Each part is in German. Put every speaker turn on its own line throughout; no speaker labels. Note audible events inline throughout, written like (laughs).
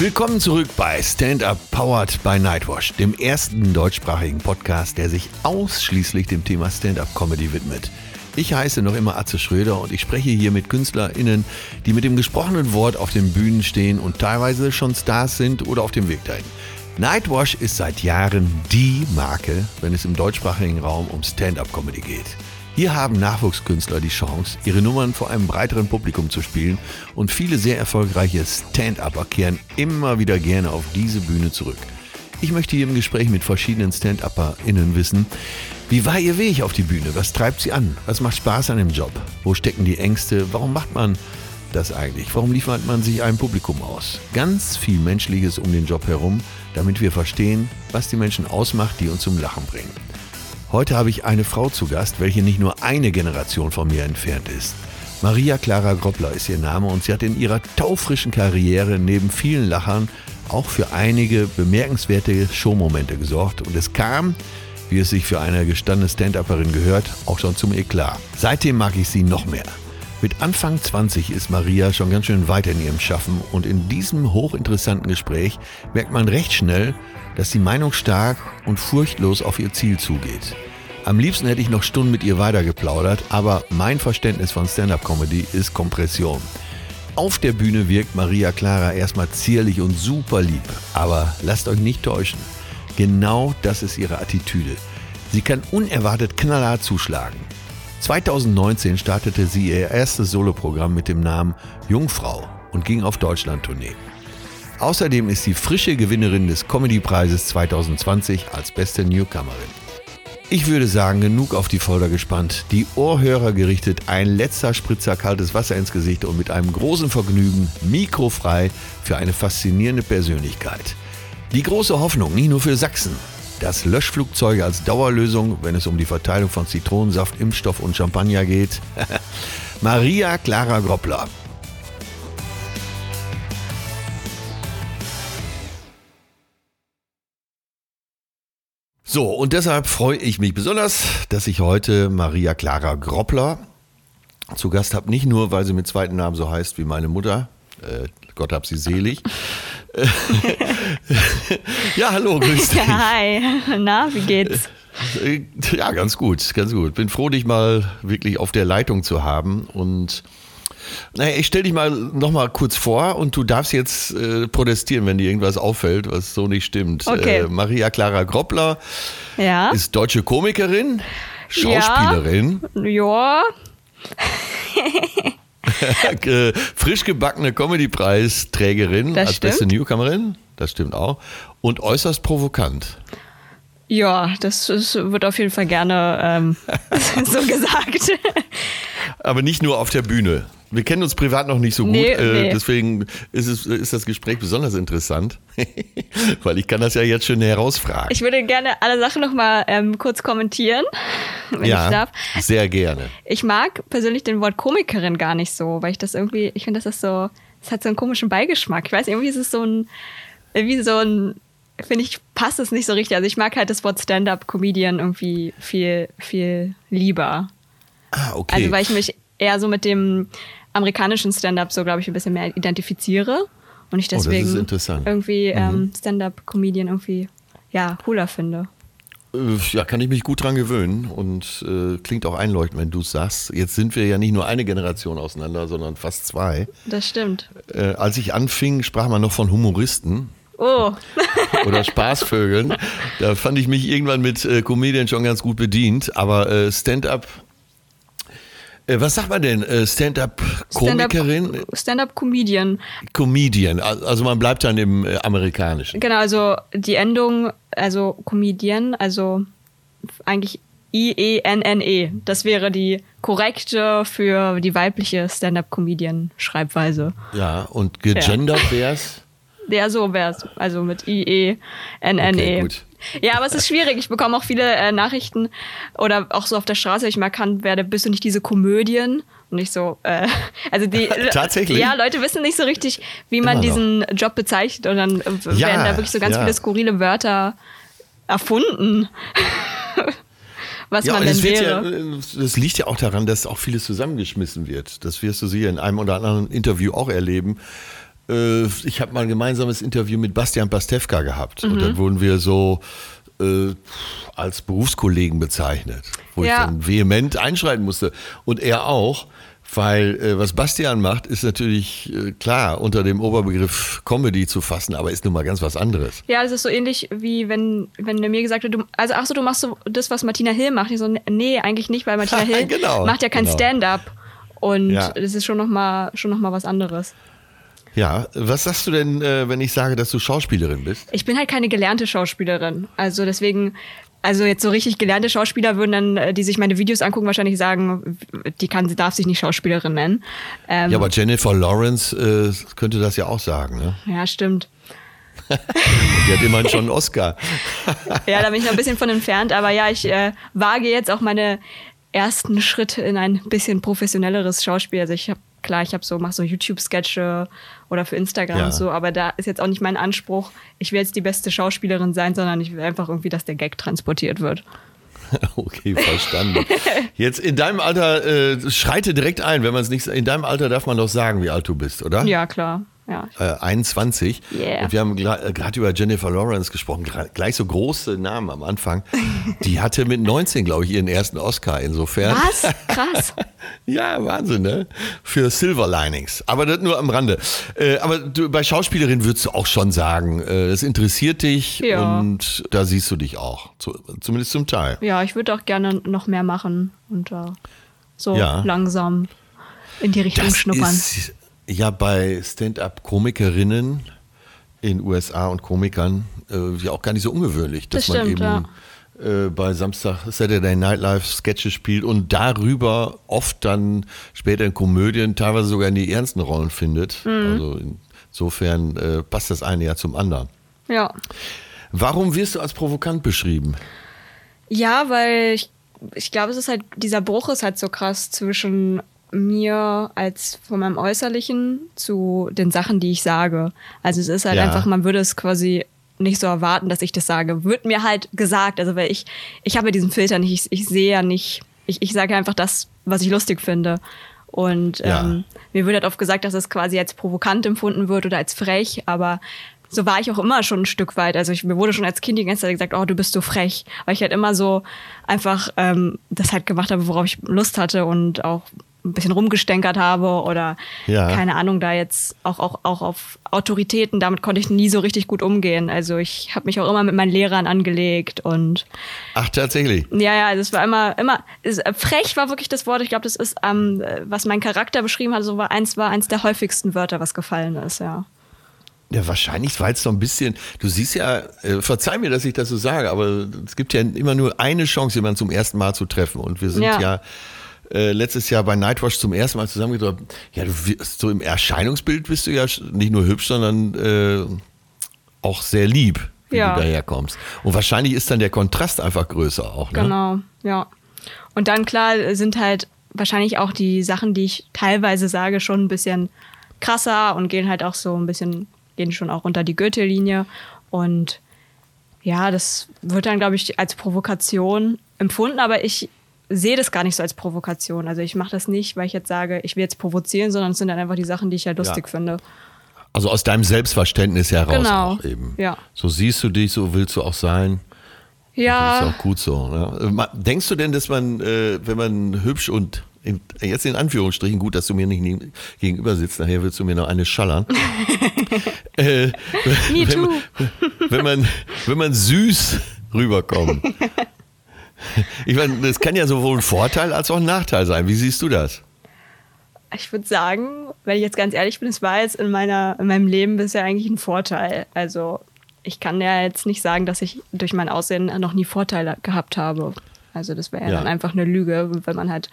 Willkommen zurück bei Stand Up Powered by Nightwash, dem ersten deutschsprachigen Podcast, der sich ausschließlich dem Thema Stand-Up Comedy widmet. Ich heiße noch immer Atze Schröder und ich spreche hier mit KünstlerInnen, die mit dem gesprochenen Wort auf den Bühnen stehen und teilweise schon Stars sind oder auf dem Weg dahin. Nightwash ist seit Jahren die Marke, wenn es im deutschsprachigen Raum um Stand-Up-Comedy geht. Hier haben Nachwuchskünstler die Chance, ihre Nummern vor einem breiteren Publikum zu spielen und viele sehr erfolgreiche Stand-Upper kehren immer wieder gerne auf diese Bühne zurück. Ich möchte hier im Gespräch mit verschiedenen Stand-UpperInnen wissen, wie war Ihr Weg auf die Bühne? Was treibt Sie an? Was macht Spaß an dem Job? Wo stecken die Ängste? Warum macht man das eigentlich? Warum liefert man sich einem Publikum aus? Ganz viel Menschliches um den Job herum, damit wir verstehen, was die Menschen ausmacht, die uns zum Lachen bringen. Heute habe ich eine Frau zu Gast, welche nicht nur eine Generation von mir entfernt ist. Maria Clara Groppler ist ihr Name und sie hat in ihrer taufrischen Karriere neben vielen Lachern auch für einige bemerkenswerte Showmomente gesorgt und es kam, wie es sich für eine gestandene Stand-Upperin gehört, auch schon zum Eklat. Seitdem mag ich sie noch mehr. Mit Anfang 20 ist Maria schon ganz schön weit in ihrem Schaffen und in diesem hochinteressanten Gespräch merkt man recht schnell, dass die Meinung stark und furchtlos auf ihr Ziel zugeht. Am liebsten hätte ich noch Stunden mit ihr weitergeplaudert, aber mein Verständnis von Stand-up-Comedy ist Kompression. Auf der Bühne wirkt Maria Clara erstmal zierlich und super lieb, aber lasst euch nicht täuschen. Genau das ist ihre Attitüde. Sie kann unerwartet knallhart zuschlagen. 2019 startete sie ihr erstes Soloprogramm mit dem Namen Jungfrau und ging auf Deutschland-Tournee. Außerdem ist sie frische Gewinnerin des Comedy-Preises 2020 als beste Newcomerin. Ich würde sagen, genug auf die Folter gespannt. Die Ohrhörer gerichtet, ein letzter Spritzer kaltes Wasser ins Gesicht und mit einem großen Vergnügen mikrofrei für eine faszinierende Persönlichkeit. Die große Hoffnung, nicht nur für Sachsen, dass Löschflugzeuge als Dauerlösung, wenn es um die Verteilung von Zitronensaft, Impfstoff und Champagner geht. (laughs) Maria Clara Groppler. So, und deshalb freue ich mich besonders, dass ich heute Maria Clara Groppler zu Gast habe. Nicht nur, weil sie mit zweiten Namen so heißt wie meine Mutter. Äh, Gott hab sie selig. (laughs) ja, hallo, grüß dich.
Hi, na, wie geht's?
Äh, ja, ganz gut, ganz gut. Bin froh, dich mal wirklich auf der Leitung zu haben und naja, ich stell dich mal noch mal kurz vor und du darfst jetzt äh, protestieren, wenn dir irgendwas auffällt, was so nicht stimmt.
Okay.
Äh, Maria Clara Groppler
Ja.
ist deutsche Komikerin, Schauspielerin,
Ja.
äh, (laughs) (laughs) frisch gebackene Comedy-Preisträgerin
Das
als beste
stimmt.
Newcomerin, das stimmt auch, und äußerst provokant.
Ja, das ist, wird auf jeden Fall gerne ähm, (laughs) so gesagt.
Aber nicht nur auf der Bühne. Wir kennen uns privat noch nicht so gut,
Nee,
äh,
nee.
deswegen ist, es, ist das Gespräch besonders interessant, (laughs) weil ich kann das ja jetzt schon herausfragen.
Ich würde gerne alle Sachen nochmal ähm, kurz kommentieren, wenn ich darf.
sehr gerne.
Ich mag persönlich den Wort Komikerin gar nicht so, weil ich das irgendwie, ich finde, das ist so, es hat so einen komischen Beigeschmack. Ich weiß, irgendwie ist es so ein, irgendwie so ein, finde ich, passt es nicht so richtig. Also ich mag halt das Wort Stand-up-Comedian irgendwie viel, viel lieber.
Ah, okay.
Also weil ich mich eher so mit dem amerikanischen Stand-up so, glaube ich, ein bisschen mehr identifiziere und ich
Oh,
deswegen.
Mhm.
irgendwie ähm, Stand-up-Comedian irgendwie ja cooler finde.
Äh, Ja, kann ich mich gut dran gewöhnen und äh, klingt auch einleuchtend, wenn du es sagst. Jetzt sind wir ja nicht nur eine Generation auseinander, sondern fast zwei.
Das stimmt.
Äh, als ich anfing, sprach man noch von Humoristen
Oh, (laughs)
oder Spaßvögeln. da fand ich mich irgendwann mit äh, Comedian schon ganz gut bedient, aber äh, Stand-up. Äh, was sagt man denn? Äh, Stand-up-Komikerin?
Stand-up-Comedian.
Comedian. Al- Also man bleibt dann im äh, Amerikanischen.
Genau, also die Endung, also Comedian, also eigentlich I-E-N-N-E. Das wäre die korrekte für die weibliche Stand-up-Comedian-Schreibweise.
Ja, und gegendert wär's? (laughs)
Ja, so wär's. Also mit I-E-N-N-E.
Okay, gut. (laughs)
Ja, aber es ist schwierig. Ich bekomme auch viele äh, Nachrichten oder auch so auf der Straße, wenn ich mal erkannt werde, bist du nicht diese Komödien? Und ich so, äh, also die. (laughs)
Tatsächlich?
Ja, Leute wissen nicht so richtig, wie man diesen Job bezeichnet. Und dann äh,
Ja,
werden da wirklich so ganz
ja.
viele skurrile Wörter erfunden. (laughs) Was
Ja,
man denn
es wird ja,
wäre.
das liegt ja auch daran, dass auch vieles zusammengeschmissen wird. Das wirst du sicher in einem oder anderen Interview auch erleben. Äh, ich habe mal ein gemeinsames Interview mit Bastian Pastewka gehabt und dann wurden wir so äh, als Berufskollegen bezeichnet, wo
Ja.
ich dann vehement einschreiten musste und er auch. Weil äh, was Bastian macht, ist natürlich äh, klar unter dem Oberbegriff Comedy zu fassen, aber ist nun mal ganz was anderes.
Ja, das ist so ähnlich wie wenn, wenn mir gesagt wird, du, also ach so, du machst so das, was Martina Hill macht. Ich so, nee, eigentlich nicht, weil Martina (laughs) Hill
Genau,
macht ja kein
genau.
Stand-up. Und
Ja.
das ist schon nochmal schon noch mal was anderes.
Ja, was sagst du denn, äh, wenn ich sage, dass du Schauspielerin bist?
Ich bin halt keine gelernte Schauspielerin. Also deswegen, also jetzt so richtig gelernte Schauspieler würden dann, äh, die sich meine Videos angucken, wahrscheinlich sagen, die kann, darf sich nicht Schauspielerin nennen. Ähm,
Ja, aber Jennifer Lawrence äh, könnte das ja auch sagen, ne?
ja, stimmt. (laughs)
Die hat immerhin schon einen Oscar.
Ja, da bin ich noch ein bisschen von entfernt, aber ja, ich äh, wage jetzt auch meine ersten Schritte in ein bisschen professionelleres Schauspiel. Also ich habe klar, ich habe so mache so YouTube-Sketche oder für Instagram
Ja.
und so, aber da ist jetzt auch nicht mein Anspruch, ich will jetzt die beste Schauspielerin sein, sondern ich will einfach irgendwie, dass der Gag transportiert wird. (laughs)
Okay, verstanden. Jetzt in deinem Alter, äh, schreite direkt ein, wenn man es nicht, in deinem Alter darf man doch sagen, wie alt du bist, oder?
Ja, klar. Ja.
Äh, 21.
Yeah.
Und wir haben äh, gerade über Jennifer Lawrence gesprochen, gleich so große Namen am Anfang. (laughs) Die hatte mit 19, glaube ich, ihren ersten Oscar. Insofern.
Was? Krass. (laughs)
Ja, Wahnsinn, ne? Für Silver Linings. Aber das nur am Rande. Äh, aber du, bei Schauspielerin würdest du auch schon sagen, äh, es interessiert dich
Ja.
und da siehst du dich auch. Zu, zumindest zum Teil.
Ja, ich würde auch gerne noch mehr machen und äh, so
Ja.
langsam in die Richtung
Das
schnuppern.
ist ja bei Stand-up-Komikerinnen in USA und Komikern äh, ja auch gar nicht so ungewöhnlich, dass
Das
man
stimmt,
eben äh, bei Samstag Saturday Night Live Sketche spielt und darüber oft dann später in Komödien teilweise sogar in die ernsten Rollen findet.
Mhm.
Also insofern äh, passt das eine ja zum anderen.
Ja.
Warum wirst du als provokant beschrieben?
Ja, weil ich, ich glaube, es ist halt, dieser Bruch ist halt so krass zwischen mir als von meinem Äußerlichen zu den Sachen, die ich sage. Also es ist halt
Ja.
einfach, man würde es quasi nicht so erwarten, dass ich das sage. Wird mir halt gesagt, also weil ich, ich habe ja diesen Filter nicht, ich, ich sehe ja nicht, ich, ich sage einfach das, was ich lustig finde. Und
Ja.
ähm, mir wird halt oft gesagt, dass es quasi als provokant empfunden wird oder als frech, aber so war ich auch immer schon ein Stück weit. Also ich, mir wurde schon als Kind die ganze Zeit gesagt, oh, du bist so frech. Weil ich halt immer so einfach ähm, das halt gemacht habe, worauf ich Lust hatte und auch ein bisschen rumgestänkert habe oder
Ja.
keine Ahnung, da jetzt auch, auch, auch auf Autoritäten, damit konnte ich nie so richtig gut umgehen. Also ich habe mich auch immer mit meinen Lehrern angelegt und
Ach, tatsächlich.
ja, ja, das war immer, immer, es- äh, frech war wirklich das Wort. Ich glaube, das ist, ähm, äh, was mein Charakter beschrieben hat, so war eins, war eins der häufigsten Wörter, was gefallen ist, ja.
Ja, wahrscheinlich war es noch ein bisschen. Du siehst ja, äh, verzeih mir, dass ich das so sage, aber es gibt ja immer nur eine Chance, jemanden zum ersten Mal zu treffen. Und wir sind ja,
Ja.
Äh, letztes Jahr bei Nightwatch zum ersten Mal zusammengetroffen. Ja, du wirst, so im Erscheinungsbild bist du ja nicht nur hübsch, sondern äh, auch sehr lieb, wie
Ja.
du daherkommst. Und wahrscheinlich ist dann der Kontrast einfach größer auch. Ne?
Genau, ja. Und dann klar sind halt wahrscheinlich auch die Sachen, die ich teilweise sage, schon ein bisschen krasser und gehen halt auch so ein bisschen, gehen schon auch unter die Gürtellinie. Und ja, das wird dann, glaube ich, als Provokation empfunden, aber ich sehe das gar nicht so als Provokation. Also ich mache das nicht, weil ich jetzt sage, ich will jetzt provozieren, sondern es sind dann einfach die Sachen, die ich ja lustig finde.
Also aus deinem Selbstverständnis heraus
Genau,
auch eben.
ja.
So siehst du dich, so willst du auch sein. Das ist
Ja,
auch gut so. Ne? Ma- Denkst du denn, dass man, äh, wenn man hübsch und in, jetzt in Anführungsstrichen, gut, dass du mir nicht gegenüber sitzt, nachher willst du mir noch eine schallern. (laughs) äh,
Me
wenn,
too.
man, wenn, man, wenn man süß rüberkommt. (laughs) Ich meine, das kann ja sowohl ein Vorteil als auch ein Nachteil sein. Wie siehst du das?
ich würde sagen, wenn ich jetzt ganz ehrlich bin, es war jetzt in, meiner, in meinem Leben bisher eigentlich ein Vorteil. Also ich kann ja jetzt nicht sagen, dass ich durch mein Aussehen noch nie Vorteile gehabt habe. Also das wäre ja,
Ja.
dann einfach eine Lüge, wenn man halt,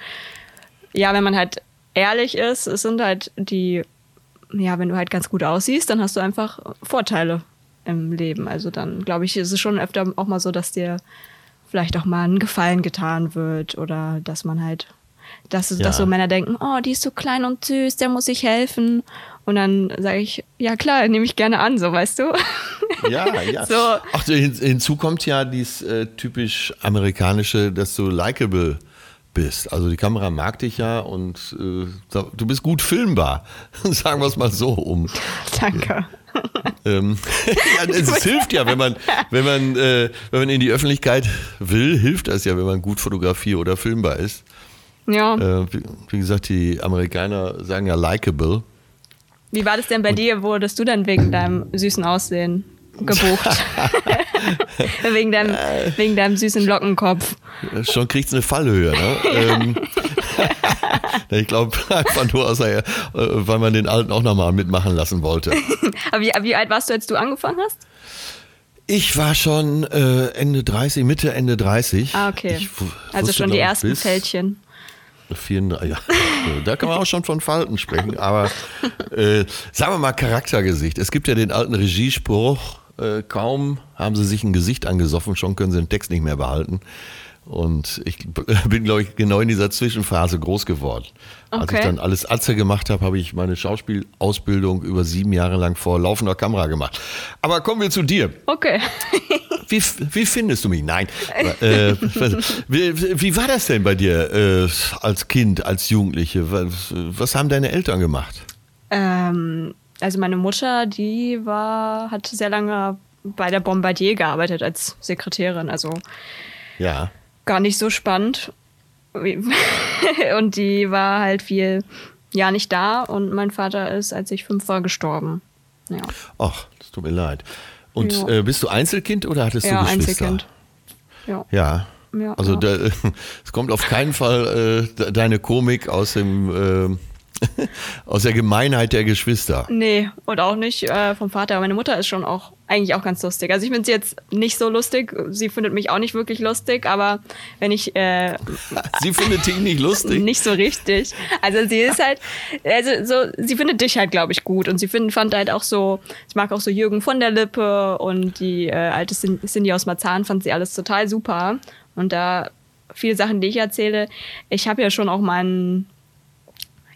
ja, wenn man halt ehrlich ist, es sind halt die, ja, wenn du halt ganz gut aussiehst, dann hast du einfach Vorteile im Leben. Also dann glaube ich, ist es schon öfter auch mal so, dass dir vielleicht auch mal einen Gefallen getan wird oder dass man halt, dass,
Ja.
dass so Männer denken, oh, die ist so klein und süß, der muss ich helfen. Und dann sage ich, ja klar, nehme ich gerne an, so weißt du.
Ja, ja. (laughs)
So.
Ach, hin, hinzu kommt ja dieses äh, typisch amerikanische, dass du likable bist. Also die Kamera mag dich ja und äh, du bist gut filmbar. (laughs) Sagen wir es mal so um.
Danke.
Ähm, (laughs) es hilft ja, wenn man, wenn man, äh, wenn man in die Öffentlichkeit will, hilft das ja, wenn man gut fotografier oder filmbar ist.
Ja.
Äh, wie, wie, gesagt, die Amerikaner sagen ja likable.
Wie war das denn bei und, dir? Wurdest du denn wegen deinem süßen Aussehen gebucht? (laughs) wegen, deinem, wegen deinem süßen Lockenkopf.
Schon kriegt es eine Fallhöhe, ne? (laughs) ähm, (laughs) ich glaube (laughs) einfach nur, aus der, äh, weil man den Alten auch nochmal mitmachen lassen wollte. (laughs)
Aber wie, wie alt warst du, als du angefangen hast?
Ich war schon äh, Ende 30, Mitte, Ende 30.
Ah, okay. Ich, also schon die ersten Fältchen.
34, ja, da kann man auch schon von Falten sprechen. Aber äh, sagen wir mal Charaktergesicht. Es gibt ja den alten Regiespruch, äh, kaum haben sie sich ein Gesicht angesoffen, schon können sie den Text nicht mehr behalten. Und ich (laughs) bin, glaube ich, genau in dieser Zwischenphase groß geworden. Okay. Als ich dann alles Atze gemacht habe, habe ich meine Schauspielausbildung über sieben Jahre lang vor laufender Kamera gemacht. Aber kommen wir zu dir.
Okay. (laughs)
Wie, wie findest du mich? Nein. (laughs) Äh, wie, wie, war das denn bei dir äh, als Kind, als Jugendliche? Was, was haben deine Eltern gemacht?
Ähm, also meine Mutter, die war, hat sehr lange bei der Bombardier gearbeitet als Sekretärin. Also
ja
gar nicht so spannend. und die war halt viel, ja, nicht da. Und mein Vater ist, als ich fünf war, gestorben. Ja.
Ach, das tut mir leid. Und ja. äh, bist du Einzelkind oder hattest
ja,
du Geschwister?
Einzelkind.
Ja. Ja. ja also da, (laughs) es kommt auf keinen Fall äh, deine Komik aus dem äh, (laughs) Aus der Gemeinheit der Geschwister.
Nee, und auch nicht äh, vom Vater. Meine Mutter ist schon auch eigentlich auch ganz lustig. Also ich finde sie jetzt nicht so lustig. Sie findet mich auch nicht wirklich lustig, aber wenn ich. Äh, (laughs)
sie findet dich nicht lustig?
Nicht so richtig. Also sie ist halt. Also so, sie findet dich halt, glaube ich, gut. Und sie find, fand halt auch so. Ich mag auch so Jürgen von der Lippe und die äh, alte Cindy aus Marzahn fand sie alles total super. Und da viele Sachen, die ich erzähle. Ich habe ja schon auch meinen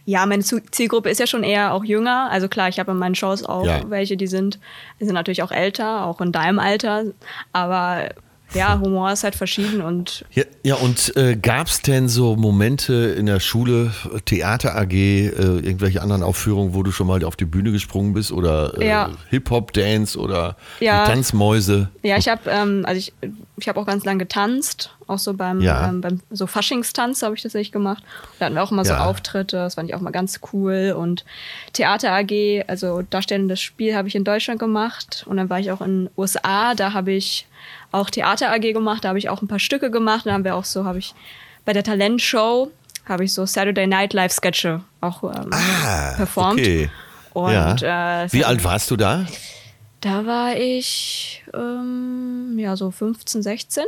ja, meine Zielgruppe ist ja schon eher auch jünger. Also klar, ich habe in meinen Shows auch ja. welche, die sind, die sind natürlich auch älter, auch in deinem Alter. Aber ja, Humor ist halt verschieden und.
Ja, ja und äh, gab es denn so Momente in der Schule, Theater AG, äh, irgendwelche anderen Aufführungen, wo du schon mal auf die Bühne gesprungen bist oder äh, ja. Hip-Hop-Dance oder ja. Tanzmäuse?
Ja, ich habe ähm, also ich, ich habe auch ganz lange getanzt, auch so beim, ja. ähm, beim so Faschingstanz habe ich das echt gemacht. Da hatten wir auch immer so Auftritte, das fand ich auch mal ganz cool. Und Theater AG, also darstellendes Spiel habe ich in Deutschland gemacht und dann war ich auch in den USA, da habe ich auch Theater AG gemacht, da habe ich auch ein paar Stücke gemacht. Da haben wir auch so, habe ich bei der Talentshow, habe ich so Saturday Night Live Sketche auch ähm, ah, performt. Okay.
Und, ja. äh, Wie alt warst du da?
Da war ich ähm, ja so 15, 16.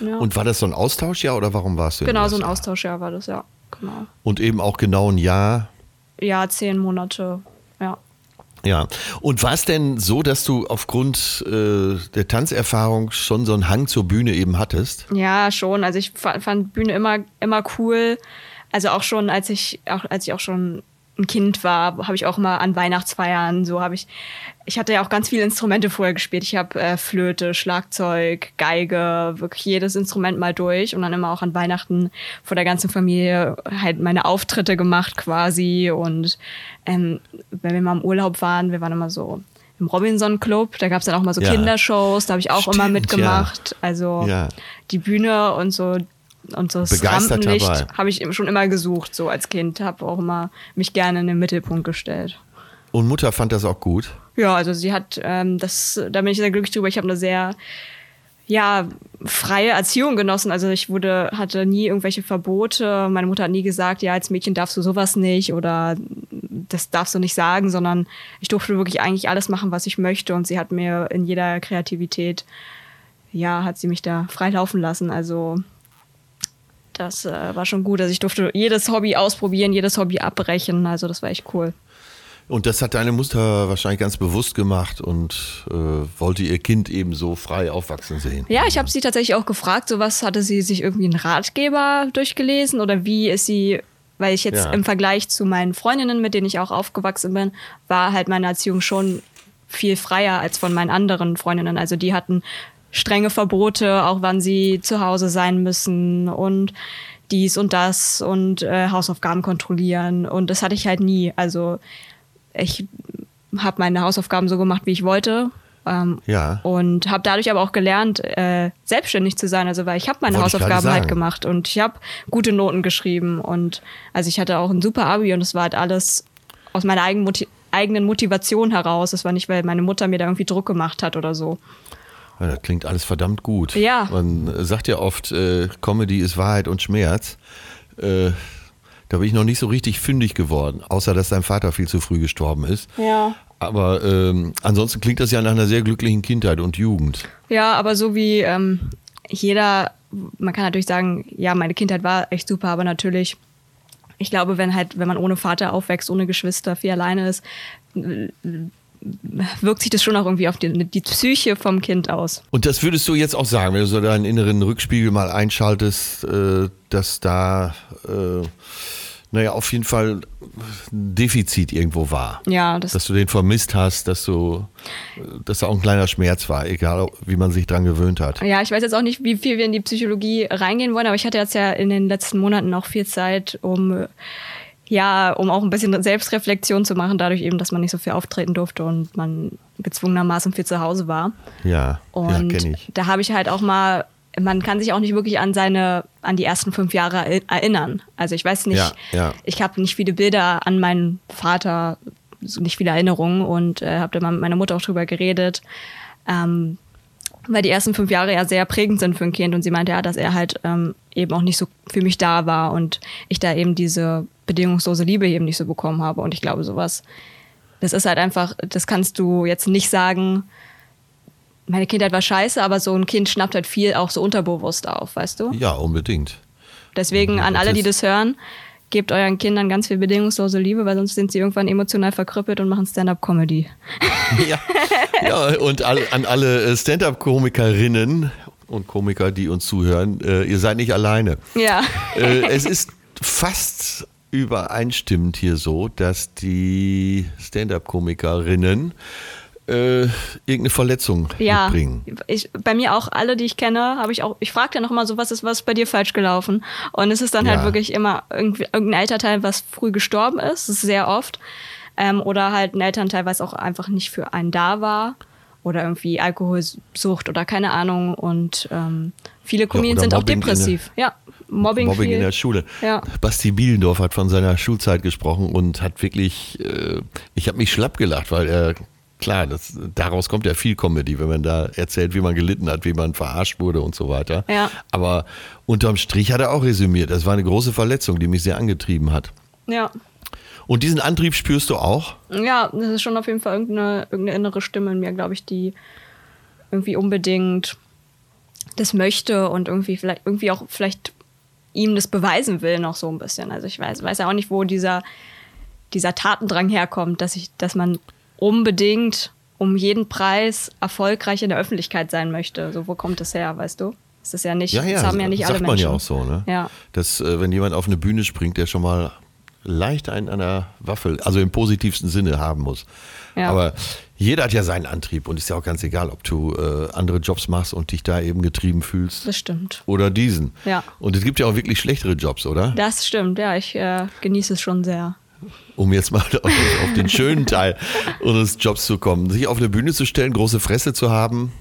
Ja.
Und war das so ein Austauschjahr oder warum warst du?
Genau, so ein Austauschjahr war das, ja. Genau.
Und eben auch genau ein Jahr?
Ja, zehn Monate, ja.
Ja, und war es denn so, dass du aufgrund äh, der Tanzerfahrung schon so einen Hang zur Bühne eben hattest?
Ja, schon. Also ich fand Bühne immer, immer cool. Also auch schon, als ich auch, als ich auch schon ein Kind war, habe ich auch mal an Weihnachtsfeiern so habe ich ich hatte ja auch ganz viele Instrumente vorher gespielt. Ich habe äh, Flöte, Schlagzeug, Geige, wirklich jedes Instrument mal durch und dann immer auch an Weihnachten vor der ganzen Familie halt meine Auftritte gemacht quasi und ähm, wenn wir mal im Urlaub waren, wir waren immer so im Robinson Club, da gab es dann auch mal so ja. Kindershows, da habe ich auch Stimmt, immer mitgemacht. Ja. Also ja. die Bühne und so und so das Rampenlicht habe ich schon immer gesucht, so als Kind. Habe auch immer mich gerne in den Mittelpunkt gestellt.
Und Mutter fand das auch gut?
Ja, also sie hat ähm, das, da bin ich sehr glücklich drüber. Ich habe eine sehr ja, freie Erziehung genossen. Also ich wurde, hatte nie irgendwelche Verbote. Meine Mutter hat nie gesagt, ja, als Mädchen darfst du sowas nicht oder das darfst du nicht sagen, sondern ich durfte wirklich eigentlich alles machen, was ich möchte. Und sie hat mir in jeder Kreativität, ja, hat sie mich da frei laufen lassen. Also das äh, war schon gut. Also ich durfte jedes Hobby ausprobieren, jedes Hobby abbrechen. Also das war echt cool.
Und das hat deine Mutter wahrscheinlich ganz bewusst gemacht und äh, wollte ihr Kind eben so frei aufwachsen sehen.
Ja, ich habe sie tatsächlich auch gefragt, so was hatte sie sich irgendwie einen Ratgeber durchgelesen oder wie ist sie, weil ich jetzt ja. im Vergleich zu meinen Freundinnen, mit denen ich auch aufgewachsen bin, war halt meine Erziehung schon viel freier als von meinen anderen Freundinnen. Also die hatten strenge Verbote, auch wann sie zu Hause sein müssen. Und dies und das und äh, Hausaufgaben kontrollieren. Und das hatte ich halt nie. Also ich habe meine Hausaufgaben so gemacht, wie ich wollte. Ähm,
Ja.
Und habe dadurch aber auch gelernt, äh, selbstständig zu sein. Also weil ich habe meine
Wollte
Hausaufgaben halt gemacht und ich habe gute Noten geschrieben. Und also ich hatte auch ein super Abi und es war halt alles aus meiner eigenen, Moti eigenen Motivation heraus. Es war nicht, weil meine Mutter mir da irgendwie Druck gemacht hat oder so.
Ja, das klingt alles verdammt gut.
Ja.
Man sagt ja oft, äh, Comedy ist Wahrheit und Schmerz. Äh, da bin ich noch nicht so richtig fündig geworden, außer dass dein Vater viel zu früh gestorben ist.
Ja.
Aber ähm, ansonsten klingt das ja nach einer sehr glücklichen Kindheit und Jugend.
Ja, aber so wie ähm, jeder, man kann natürlich sagen, ja, meine Kindheit war echt super, aber natürlich, ich glaube, wenn halt, wenn man ohne Vater aufwächst, ohne Geschwister, viel alleine ist, wirkt sich das schon auch irgendwie auf die, die Psyche vom Kind aus.
Und das würdest du jetzt auch sagen, wenn du so deinen inneren Rückspiegel mal einschaltest, äh, dass da, äh, naja, auf jeden Fall ein Defizit irgendwo war.
Ja, das,
Dass du den vermisst hast, dass du, dass da auch ein kleiner Schmerz war, egal wie man sich dran gewöhnt hat.
ja, ich weiß jetzt auch nicht, wie viel wir in die Psychologie reingehen wollen, aber ich hatte jetzt ja in den letzten Monaten auch viel Zeit, um ja, um auch ein bisschen Selbstreflexion zu machen, dadurch eben, dass man nicht so viel auftreten durfte und man gezwungenermaßen viel zu Hause war.
Ja, ja
Und
kenne ich.
da habe ich halt auch mal, man kann sich auch nicht wirklich an seine, an die ersten fünf Jahre eri- erinnern. Also ich weiß nicht,
Ja, ja.
ich habe nicht viele Bilder an meinen Vater, so nicht viele Erinnerungen und äh, habe da mal mit meiner Mutter auch drüber geredet. Ähm, weil die ersten fünf Jahre ja sehr prägend sind für ein Kind und sie meinte ja, dass er halt ähm, eben auch nicht so für mich da war und ich da eben diese bedingungslose Liebe eben nicht so bekommen habe und ich glaube sowas, das ist halt einfach, das kannst du jetzt nicht sagen, meine Kindheit war scheiße, aber so ein Kind schnappt halt viel auch so unterbewusst auf, weißt du?
Ja, unbedingt.
Deswegen an alle, die das hören, gebt euren Kindern ganz viel bedingungslose Liebe, weil sonst sind sie irgendwann emotional verkrüppelt und machen Stand-up-Comedy. (laughs)
Ja, ja und an alle äh, Stand-up-Komikerinnen und Komiker, die uns zuhören, äh, ihr seid nicht alleine.
Ja.
äh, es ist fast übereinstimmend hier so, dass die Stand-up-Komikerinnen äh, irgendeine Verletzung
Ja,
mitbringen.
ich, bei mir auch alle, die ich kenne, habe ich auch, ich frage dann noch mal so, was ist was bei dir falsch gelaufen? Und es ist dann halt
Ja.
wirklich immer irgendwie, irgendein Elternteil, was früh gestorben ist, sehr oft. Ähm, oder halt ein Elternteil, was auch einfach nicht für einen da war. Oder irgendwie Alkoholsucht oder keine Ahnung. Und ähm, viele Comedians
oder
sind auch depressiv. ja, Mobbing,
Mobbing
viel.
in der Schule.
Ja.
Basti Bielendorf hat von seiner Schulzeit gesprochen und hat wirklich, äh, ich habe mich schlapp gelacht, weil er, klar, das, daraus kommt ja viel Comedy, wenn man da erzählt, wie man gelitten hat, wie man verarscht wurde und so weiter.
Ja.
Aber unterm Strich hat er auch resümiert, das war eine große Verletzung, die mich sehr angetrieben hat.
Ja.
Und diesen Antrieb spürst du auch?
Ja, das ist schon auf jeden Fall irgendeine, irgendeine innere Stimme in mir, glaube ich, die irgendwie unbedingt das möchte und irgendwie vielleicht irgendwie auch vielleicht ihm das beweisen will noch so ein bisschen. Also ich weiß, weiß ja auch nicht, wo dieser, dieser Tatendrang herkommt, dass ich, dass man unbedingt um jeden Preis erfolgreich in der Öffentlichkeit sein möchte. So, wo kommt das her, weißt du? Das ist ja nicht,
Ja, ja,
das haben ja nicht
sagt
alle
man
Menschen.
ja auch so, ne?
Ja.
Dass, äh, wenn jemand auf eine Bühne springt, der schon mal leicht einen an der Waffel, also im positivsten Sinne haben muss.
Ja.
Aber jeder hat ja seinen Antrieb und ist ja auch ganz egal, ob du äh, andere Jobs machst und dich da eben getrieben fühlst
Das stimmt.
oder diesen.
Ja.
Und es gibt ja auch wirklich schlechtere Jobs, oder?
Das stimmt, ja, ich äh, genieße es schon sehr.
Um jetzt mal (laughs) auf, auf den schönen Teil unseres Jobs zu kommen. Sich auf eine Bühne zu stellen, große Fresse zu haben,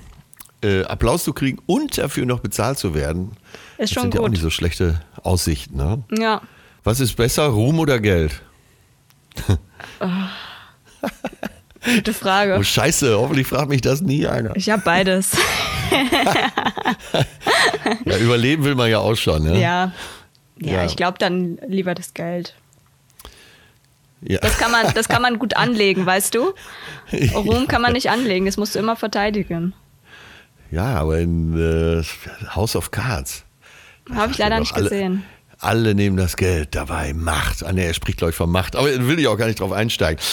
äh, Applaus zu kriegen und dafür noch bezahlt zu werden.
Ist
das
schon
sind ja auch
gut.
nicht so schlechte Aussichten, ne?
Ja.
Was ist besser, Ruhm oder Geld?
Gute Frage.
Oh Scheiße, hoffentlich fragt mich das nie einer.
Ich habe beides. (laughs)
Ja, überleben will man ja auch schon, ne?
ja. Ja,
Ja.
ich glaube dann lieber das Geld.
Ja.
Das kann man, das kann man gut anlegen, weißt du? (laughs) Ruhm kann man nicht anlegen, das musst du immer verteidigen.
Ja, aber in äh, House of Cards.
Habe ich leider nicht
alle,
gesehen.
Alle nehmen das Geld dabei. Macht. Ah, nee, er spricht, glaube ich, von Macht. Aber will ich auch gar nicht drauf einsteigen.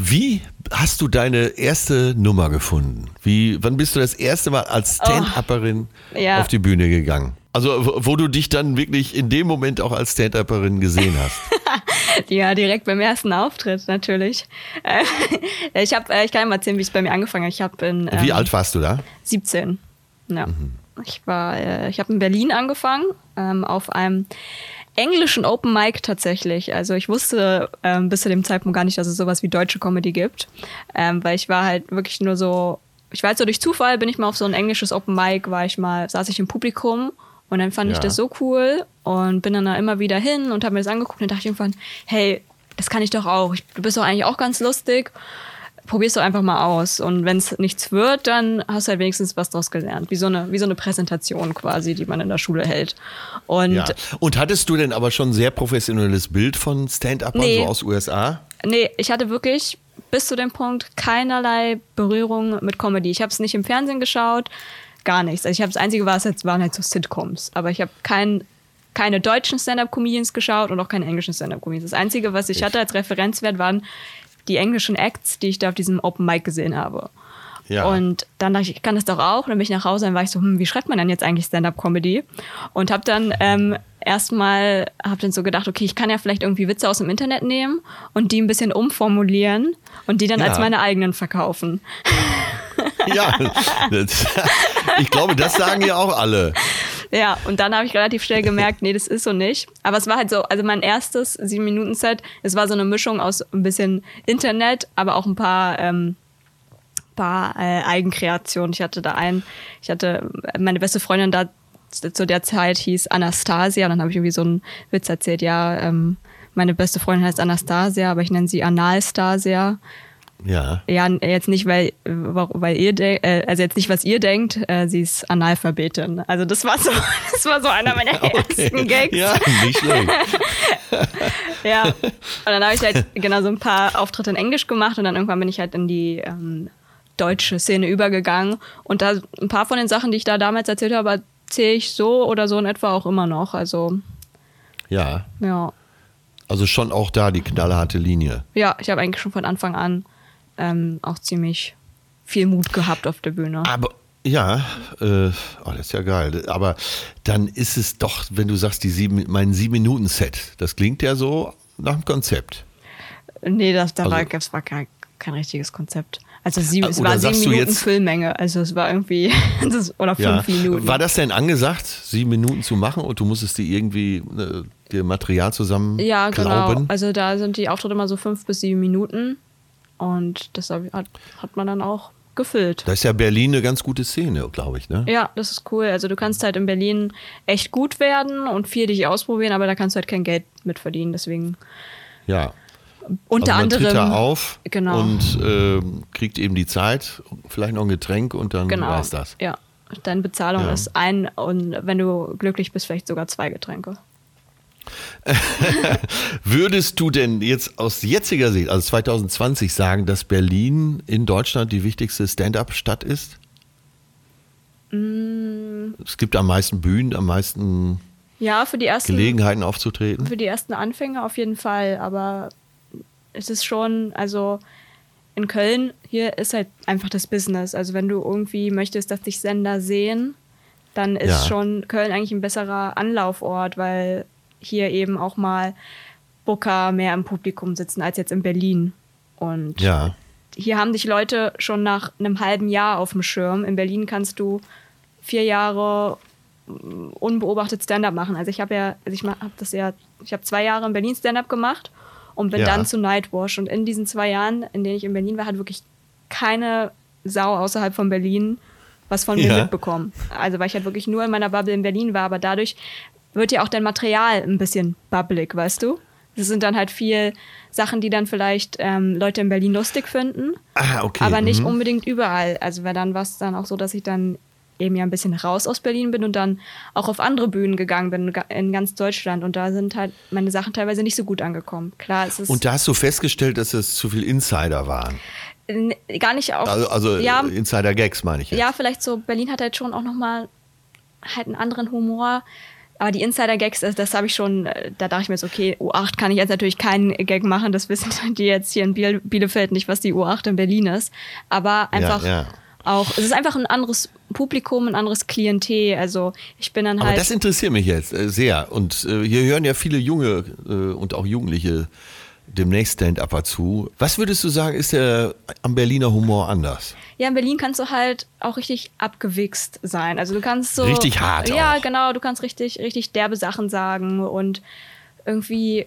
Wie hast du deine erste Nummer gefunden? Wie, wann bist du das erste Mal als Stand-Upperin
Oh. Ja.
auf die Bühne gegangen? Also, wo- wo du dich dann wirklich in dem Moment auch als Stand-Upperin gesehen hast. (laughs)
Ja, direkt beim ersten Auftritt natürlich. Äh, (laughs) ich habe, äh, ich kann ja mal erzählen, wie es bei mir angefangen hat. Ich in ähm,
Wie alt warst du da?
17. Ja. Ich war, äh, ich habe in Berlin angefangen, ähm, auf einem englischen Open Mic tatsächlich. Also ich wusste ähm, bis zu dem Zeitpunkt gar nicht, dass es sowas wie deutsche Comedy gibt, ähm, weil ich war halt wirklich nur so, ich weiß so durch Zufall bin ich mal auf so ein englisches Open Mic, war ich mal, saß ich im Publikum und dann fand ja. ich das so cool und bin dann da immer wieder hin und habe mir das angeguckt und dachte ich irgendwann, hey, das kann ich doch auch. Du bist doch eigentlich auch ganz lustig probier's doch einfach mal aus. Und wenn es nichts wird, dann hast du halt wenigstens was draus gelernt. Wie so, eine, wie so eine Präsentation quasi, die man in der Schule hält. Und, ja.
und hattest du denn aber schon ein sehr professionelles Bild von Stand-Upern nee, so aus USA?
Nee, ich hatte wirklich bis zu dem Punkt keinerlei Berührung mit Comedy. Ich habe es nicht im Fernsehen geschaut, gar nichts. Also ich habe das Einzige, was jetzt waren halt so Sitcoms. Aber ich habe kein keine deutschen Stand-Up-Comedians geschaut und auch keine englischen Stand-Up-Comedians. Das Einzige, was ich hatte als Referenzwert, waren die englischen Acts, die ich da auf diesem Open Mic gesehen habe. Ja. Und dann dachte ich, ich kann das doch auch. Und dann bin ich nach Hause und war ich so, hm, wie schreibt man denn jetzt eigentlich Stand-up-Comedy? Und habe dann ähm, erstmal, habe dann so gedacht, okay, ich kann ja vielleicht irgendwie Witze aus dem Internet nehmen und die ein bisschen umformulieren und die dann ja. als meine eigenen verkaufen.
Ja, ich glaube, das sagen ja auch alle. (laughs)
Ja, und dann habe ich relativ schnell gemerkt, nee, das ist so nicht. Aber es war halt so, also mein erstes sieben Minuten Set, es war so eine Mischung aus ein bisschen Internet, aber auch ein paar ähm, paar äh, Eigenkreationen. Ich hatte da einen, ich hatte meine beste Freundin da zu der Zeit hieß Anastasia und dann habe ich irgendwie so einen Witz erzählt, ja, ähm, meine beste Freundin heißt Anastasia, aber ich nenne sie Analstasia.
Ja.
Ja, jetzt nicht, weil, weil ihr denkt, äh, also jetzt nicht, was ihr denkt, äh, sie ist Analphabetin. Also das war so, (laughs) das war so einer meiner (laughs) okay. ersten Gags.
Ja, nicht schlecht. (laughs)
ja. Und dann habe ich halt genau so ein paar Auftritte in Englisch gemacht und dann irgendwann bin ich halt in die ähm, deutsche Szene übergegangen. Und da ein paar von den Sachen, die ich da damals erzählt habe, erzähle ich so oder so in etwa auch immer noch. Also.
Ja.
Ja.
Also schon auch da die knallharte Linie.
Ja, ich habe eigentlich schon von Anfang an ähm, auch ziemlich viel Mut gehabt auf der Bühne.
Aber ja, äh, oh, das ist ja geil. Aber dann ist es doch, wenn du sagst, die sieben, mein Sieben-Minuten-Set, das klingt ja so nach einem Konzept.
Nee, das, da also, war, es war kein, kein richtiges Konzept. Also sieben, ah, es war sieben Minuten Füllmenge. Also es war irgendwie, (laughs) das, oder fünf ja. Minuten.
War das denn angesagt, sieben Minuten zu machen und du musstest dir irgendwie äh, dir Material zusammen Ja, genau.
Also da sind die Auftritte immer so fünf bis sieben Minuten. Und das hat, hat man dann auch gefüllt.
Da ist ja Berlin eine ganz gute Szene, glaube ich, ne?
Ja, das ist cool. Also du kannst halt in Berlin echt gut werden und viel dich ausprobieren, aber da kannst du halt kein Geld mit verdienen. Deswegen.
Ja.
Unter also man anderem. Tritt
da auf
genau.
und äh, kriegt eben die Zeit, vielleicht noch ein Getränk und dann genau. war es das.
Ja. Deine Bezahlung ja. ist ein und wenn du glücklich bist, vielleicht sogar zwei Getränke. (laughs)
Würdest du denn jetzt aus jetziger Sicht, also 2020, sagen, dass Berlin in Deutschland die wichtigste Stand-up-Stadt ist?
Mm.
Es gibt am meisten Bühnen, am meisten
ja, für die ersten,
Gelegenheiten aufzutreten.
Für die ersten Anfänger auf jeden Fall, aber es ist schon, also in Köln, hier ist halt einfach das Business. Also wenn du irgendwie möchtest, dass dich Sender sehen, dann ist ja. schon Köln eigentlich ein besserer Anlaufort, weil hier eben auch mal Booker mehr im Publikum sitzen als jetzt in Berlin. Und
ja.
hier haben dich Leute schon nach einem halben Jahr auf dem Schirm. In Berlin kannst du vier Jahre unbeobachtet Stand-up machen. Also ich habe ja, also ich habe das ja, ich habe zwei Jahre in Berlin Stand-up gemacht und bin ja. dann zu Nightwash. Und in diesen zwei Jahren, in denen ich in Berlin war, hat wirklich keine Sau außerhalb von Berlin was von mir mitbekommen. Also weil ich halt wirklich nur in meiner Bubble in Berlin war, aber dadurch wird ja auch dein Material ein bisschen bubblig, weißt du? Das sind dann halt viel Sachen, die dann vielleicht ähm, Leute in Berlin lustig finden.
Ah, okay.
Aber nicht mhm. unbedingt überall. Also weil dann war es dann auch so, dass ich dann eben ja ein bisschen raus aus Berlin bin und dann auch auf andere Bühnen gegangen bin in ganz Deutschland und da sind halt meine Sachen teilweise nicht so gut angekommen. Klar, es ist
Und da hast du festgestellt, dass es zu viel Insider waren.
Gar nicht auch.
Also, also ja, Insider Gags meine ich. Jetzt.
Ja, vielleicht so Berlin hat halt schon auch noch mal halt einen anderen Humor aber die Insider-Gags, das, das habe ich schon, äh, da dachte ich mir jetzt, okay, U8 kann ich jetzt natürlich keinen Gag machen, das wissen (laughs) die jetzt hier in Bielefeld nicht, was die U8 in Berlin ist. Aber einfach ja, ja. auch, es ist einfach ein anderes Publikum, ein anderes Klientel. Also ich bin dann halt.
Aber das interessiert mich jetzt äh, sehr. Und äh, hier hören ja viele junge und auch Jugendliche demnächst Stand-Upper zu. Was würdest du sagen, ist der am Berliner Humor anders?
Ja, in Berlin kannst du halt auch richtig abgewichst sein. Also du kannst so.
Richtig hart
Ja,
auch.
genau. Du kannst richtig, richtig derbe Sachen sagen und irgendwie,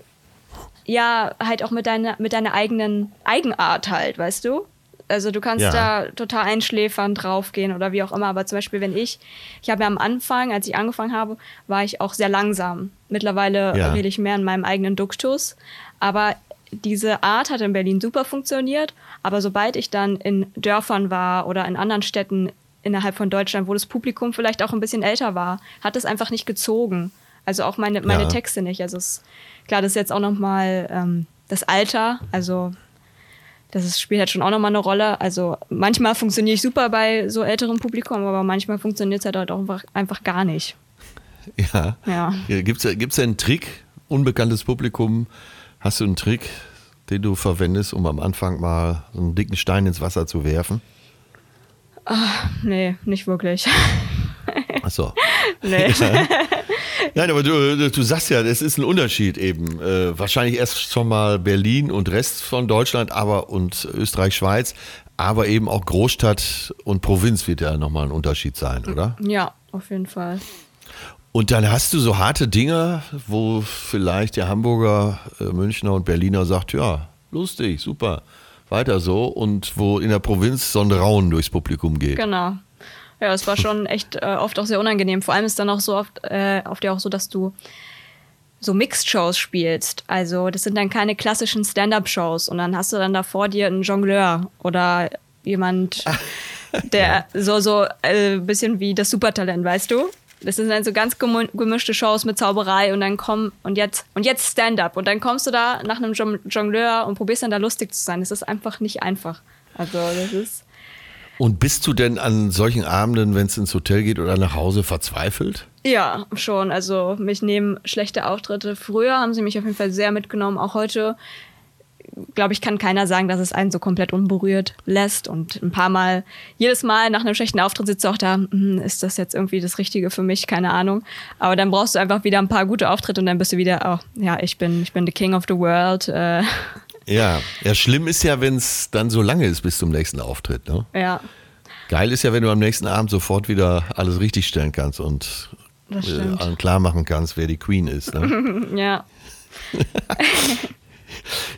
ja, halt auch mit deiner, mit deiner eigenen Eigenart halt, weißt du? Also du kannst
Ja.
da total einschläfern draufgehen oder wie auch immer. Aber zum Beispiel, wenn ich, ich habe ja am Anfang, als ich angefangen habe, war ich auch sehr langsam. Mittlerweile
Ja.
rede ich mehr in meinem eigenen Duktus. Aber diese Art hat in Berlin super funktioniert. Aber sobald ich dann in Dörfern war oder in anderen Städten innerhalb von Deutschland, wo das Publikum vielleicht auch ein bisschen älter war, hat es einfach nicht gezogen. Also auch meine, meine
Ja.
Texte nicht. Also es, klar, das ist jetzt auch nochmal ähm, das Alter. Also das ist, spielt halt schon auch nochmal eine Rolle. Also manchmal funktioniere ich super bei so älterem Publikum, aber manchmal funktioniert es halt auch einfach, einfach gar nicht.
Ja.
Ja.
Gibt es gibt's einen Trick, unbekanntes Publikum? Hast du einen Trick, den du verwendest, um am Anfang mal so einen dicken Stein ins Wasser zu werfen?
Nee, nicht wirklich.
Achso. (laughs)
nee. (laughs)
Nein, aber du, du sagst ja, es ist ein Unterschied eben. Äh, wahrscheinlich erst schon mal Berlin und Rest von Deutschland, aber und Österreich, Schweiz, aber eben auch Großstadt und Provinz wird ja nochmal ein Unterschied sein, oder?
ja, auf jeden Fall.
Und dann hast du so harte Dinge, wo vielleicht der Hamburger, äh, Münchner und Berliner sagt, ja, lustig, super, weiter so. Und wo in der Provinz so ein Raunen durchs Publikum geht.
Genau. Ja, es war schon (laughs) echt äh, oft auch sehr unangenehm. Vor allem ist dann auch so oft, äh, oft ja auch so, dass du so Mixed-Shows spielst. Also das sind dann keine klassischen Stand-up-Shows und dann hast du dann da vor dir einen Jongleur oder jemand, (laughs) der so so ein äh, bisschen wie das Supertalent, weißt du? Das sind dann so ganz gemischte Shows mit Zauberei und dann komm und jetzt und jetzt Stand-up und dann kommst du da nach einem Jon- Jongleur und probierst dann da lustig zu sein. Das ist einfach nicht einfach. Also das ist
Und bist du denn an solchen Abenden, wenn es ins Hotel geht oder nach Hause, verzweifelt?
Ja, schon. Also mich nehmen schlechte Auftritte. Früher haben sie mich auf jeden Fall sehr mitgenommen. Auch heute, glaube ich, kann keiner sagen, dass es einen so komplett unberührt lässt. Und ein paar Mal, jedes Mal nach einem schlechten Auftritt sitzt du auch da, hm, ist das jetzt irgendwie das Richtige für mich? Keine Ahnung. Aber dann brauchst du einfach wieder ein paar gute Auftritte und dann bist du wieder, oh, ja, ich bin, ich bin the king of the world. Äh,
Ja, ja, schlimm ist ja, wenn es dann so lange ist bis zum nächsten Auftritt. Ne?
ja,
Geil ist ja, wenn du am nächsten Abend sofort wieder alles richtigstellen kannst und äh, klar machen kannst, wer die Queen ist. Ne? (laughs)
ja. (laughs)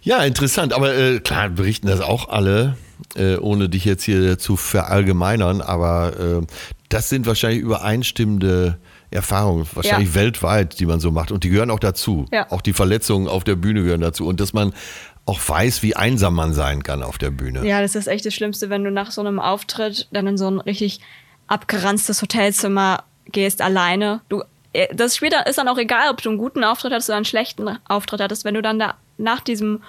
ja, interessant. Aber äh, klar berichten das auch alle, äh, ohne dich jetzt hier zu verallgemeinern. Aber äh, das sind wahrscheinlich übereinstimmende Erfahrungen, wahrscheinlich
Ja.
weltweit, die man so macht. Und die gehören auch dazu.
Ja.
Auch die Verletzungen auf der Bühne gehören dazu. Und dass man auch weiß, wie einsam man sein kann auf der Bühne.
Ja, das ist echt das Schlimmste, wenn du nach so einem Auftritt dann in so ein richtig abgeranztes Hotelzimmer gehst, alleine. Du, äh, das später ist dann auch egal, ob du einen guten Auftritt hattest oder einen schlechten Auftritt hattest, wenn du dann da nach diesem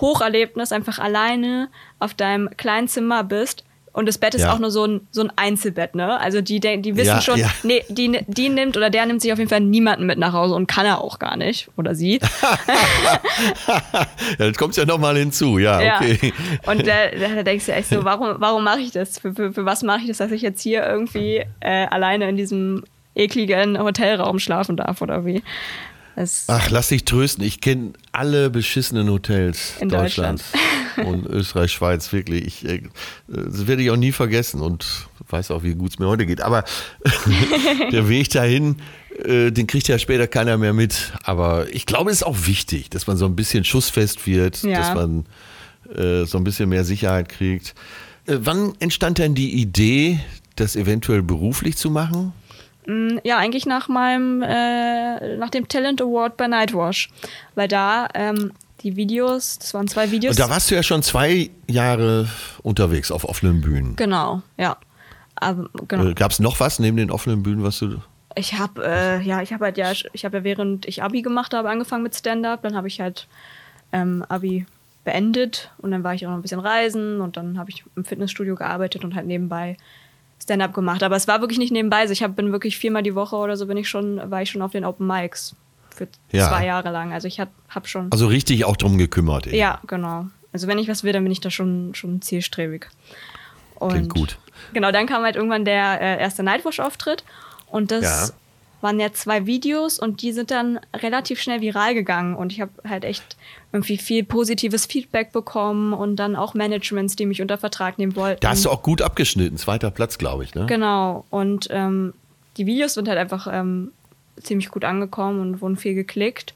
Hocherlebnis einfach alleine auf deinem kleinen Zimmer bist. Und das Bett ist
Ja.
auch nur so ein, so ein Einzelbett, ne? Also die, die wissen
Ja,
schon,
ja.
nee, die, die nimmt oder der nimmt sich auf jeden Fall niemanden mit nach Hause und kann er auch gar nicht. Oder sie. (laughs)
Ja, das kommt ja nochmal hinzu. Ja,
Ja.
okay.
Und da, da denkst du echt so, warum, warum mache ich das? Für, für, für was mache ich das, dass ich jetzt hier irgendwie äh, alleine in diesem ekligen Hotelraum schlafen darf oder wie? Das,
Ach, lass dich trösten. Ich kenne alle beschissenen Hotels
In
Deutschlands und (laughs) Österreich, Schweiz, wirklich. Ich, äh, das werde ich auch nie vergessen und weiß auch, wie gut es mir heute geht. Aber (laughs) der Weg dahin, äh, den kriegt ja später keiner mehr mit. Aber ich glaube, es ist auch wichtig, dass man so ein bisschen schussfest wird,
Ja.
dass man äh, so ein bisschen mehr Sicherheit kriegt. Wann entstand denn die Idee, das eventuell beruflich zu machen?
Mm, ja, eigentlich nach meinem, äh, nach dem Talent Award bei Nightwash. Weil da ähm, die Videos, das waren zwei Videos.
Und da warst du ja schon zwei Jahre unterwegs auf offenen Bühnen.
genau, ja. Aber, genau.
Äh, Gab es noch was neben den offenen Bühnen, was du.
Ich habe äh, ja, ich habe halt ja, ich habe ja während ich Abi gemacht habe angefangen mit Stand-up, dann habe ich halt ähm, Abi beendet und dann war ich auch noch ein bisschen reisen und dann habe ich im Fitnessstudio gearbeitet und halt nebenbei Stand-up gemacht. Aber es war wirklich nicht nebenbei. Also ich hab, bin wirklich viermal die Woche oder so bin ich schon, war ich schon auf den Open Mics für
Ja.
zwei Jahre lang. Also ich habe hab schon.
Also richtig auch drum gekümmert. Eben.
ja, genau. Also wenn ich was will, dann bin ich da schon, schon zielstrebig. Und
Klingt gut.
Genau, dann kam halt irgendwann der äh, erste Nightwash-Auftritt und das
Ja.
Waren ja zwei Videos und die sind dann relativ schnell viral gegangen und ich habe halt echt irgendwie viel positives Feedback bekommen und dann auch Managements, die mich unter Vertrag nehmen wollten.
Da hast du auch gut abgeschnitten, zweiter Platz, glaube ich, ne?
Genau. Und ähm, die Videos sind halt einfach ähm, ziemlich gut angekommen und wurden viel geklickt.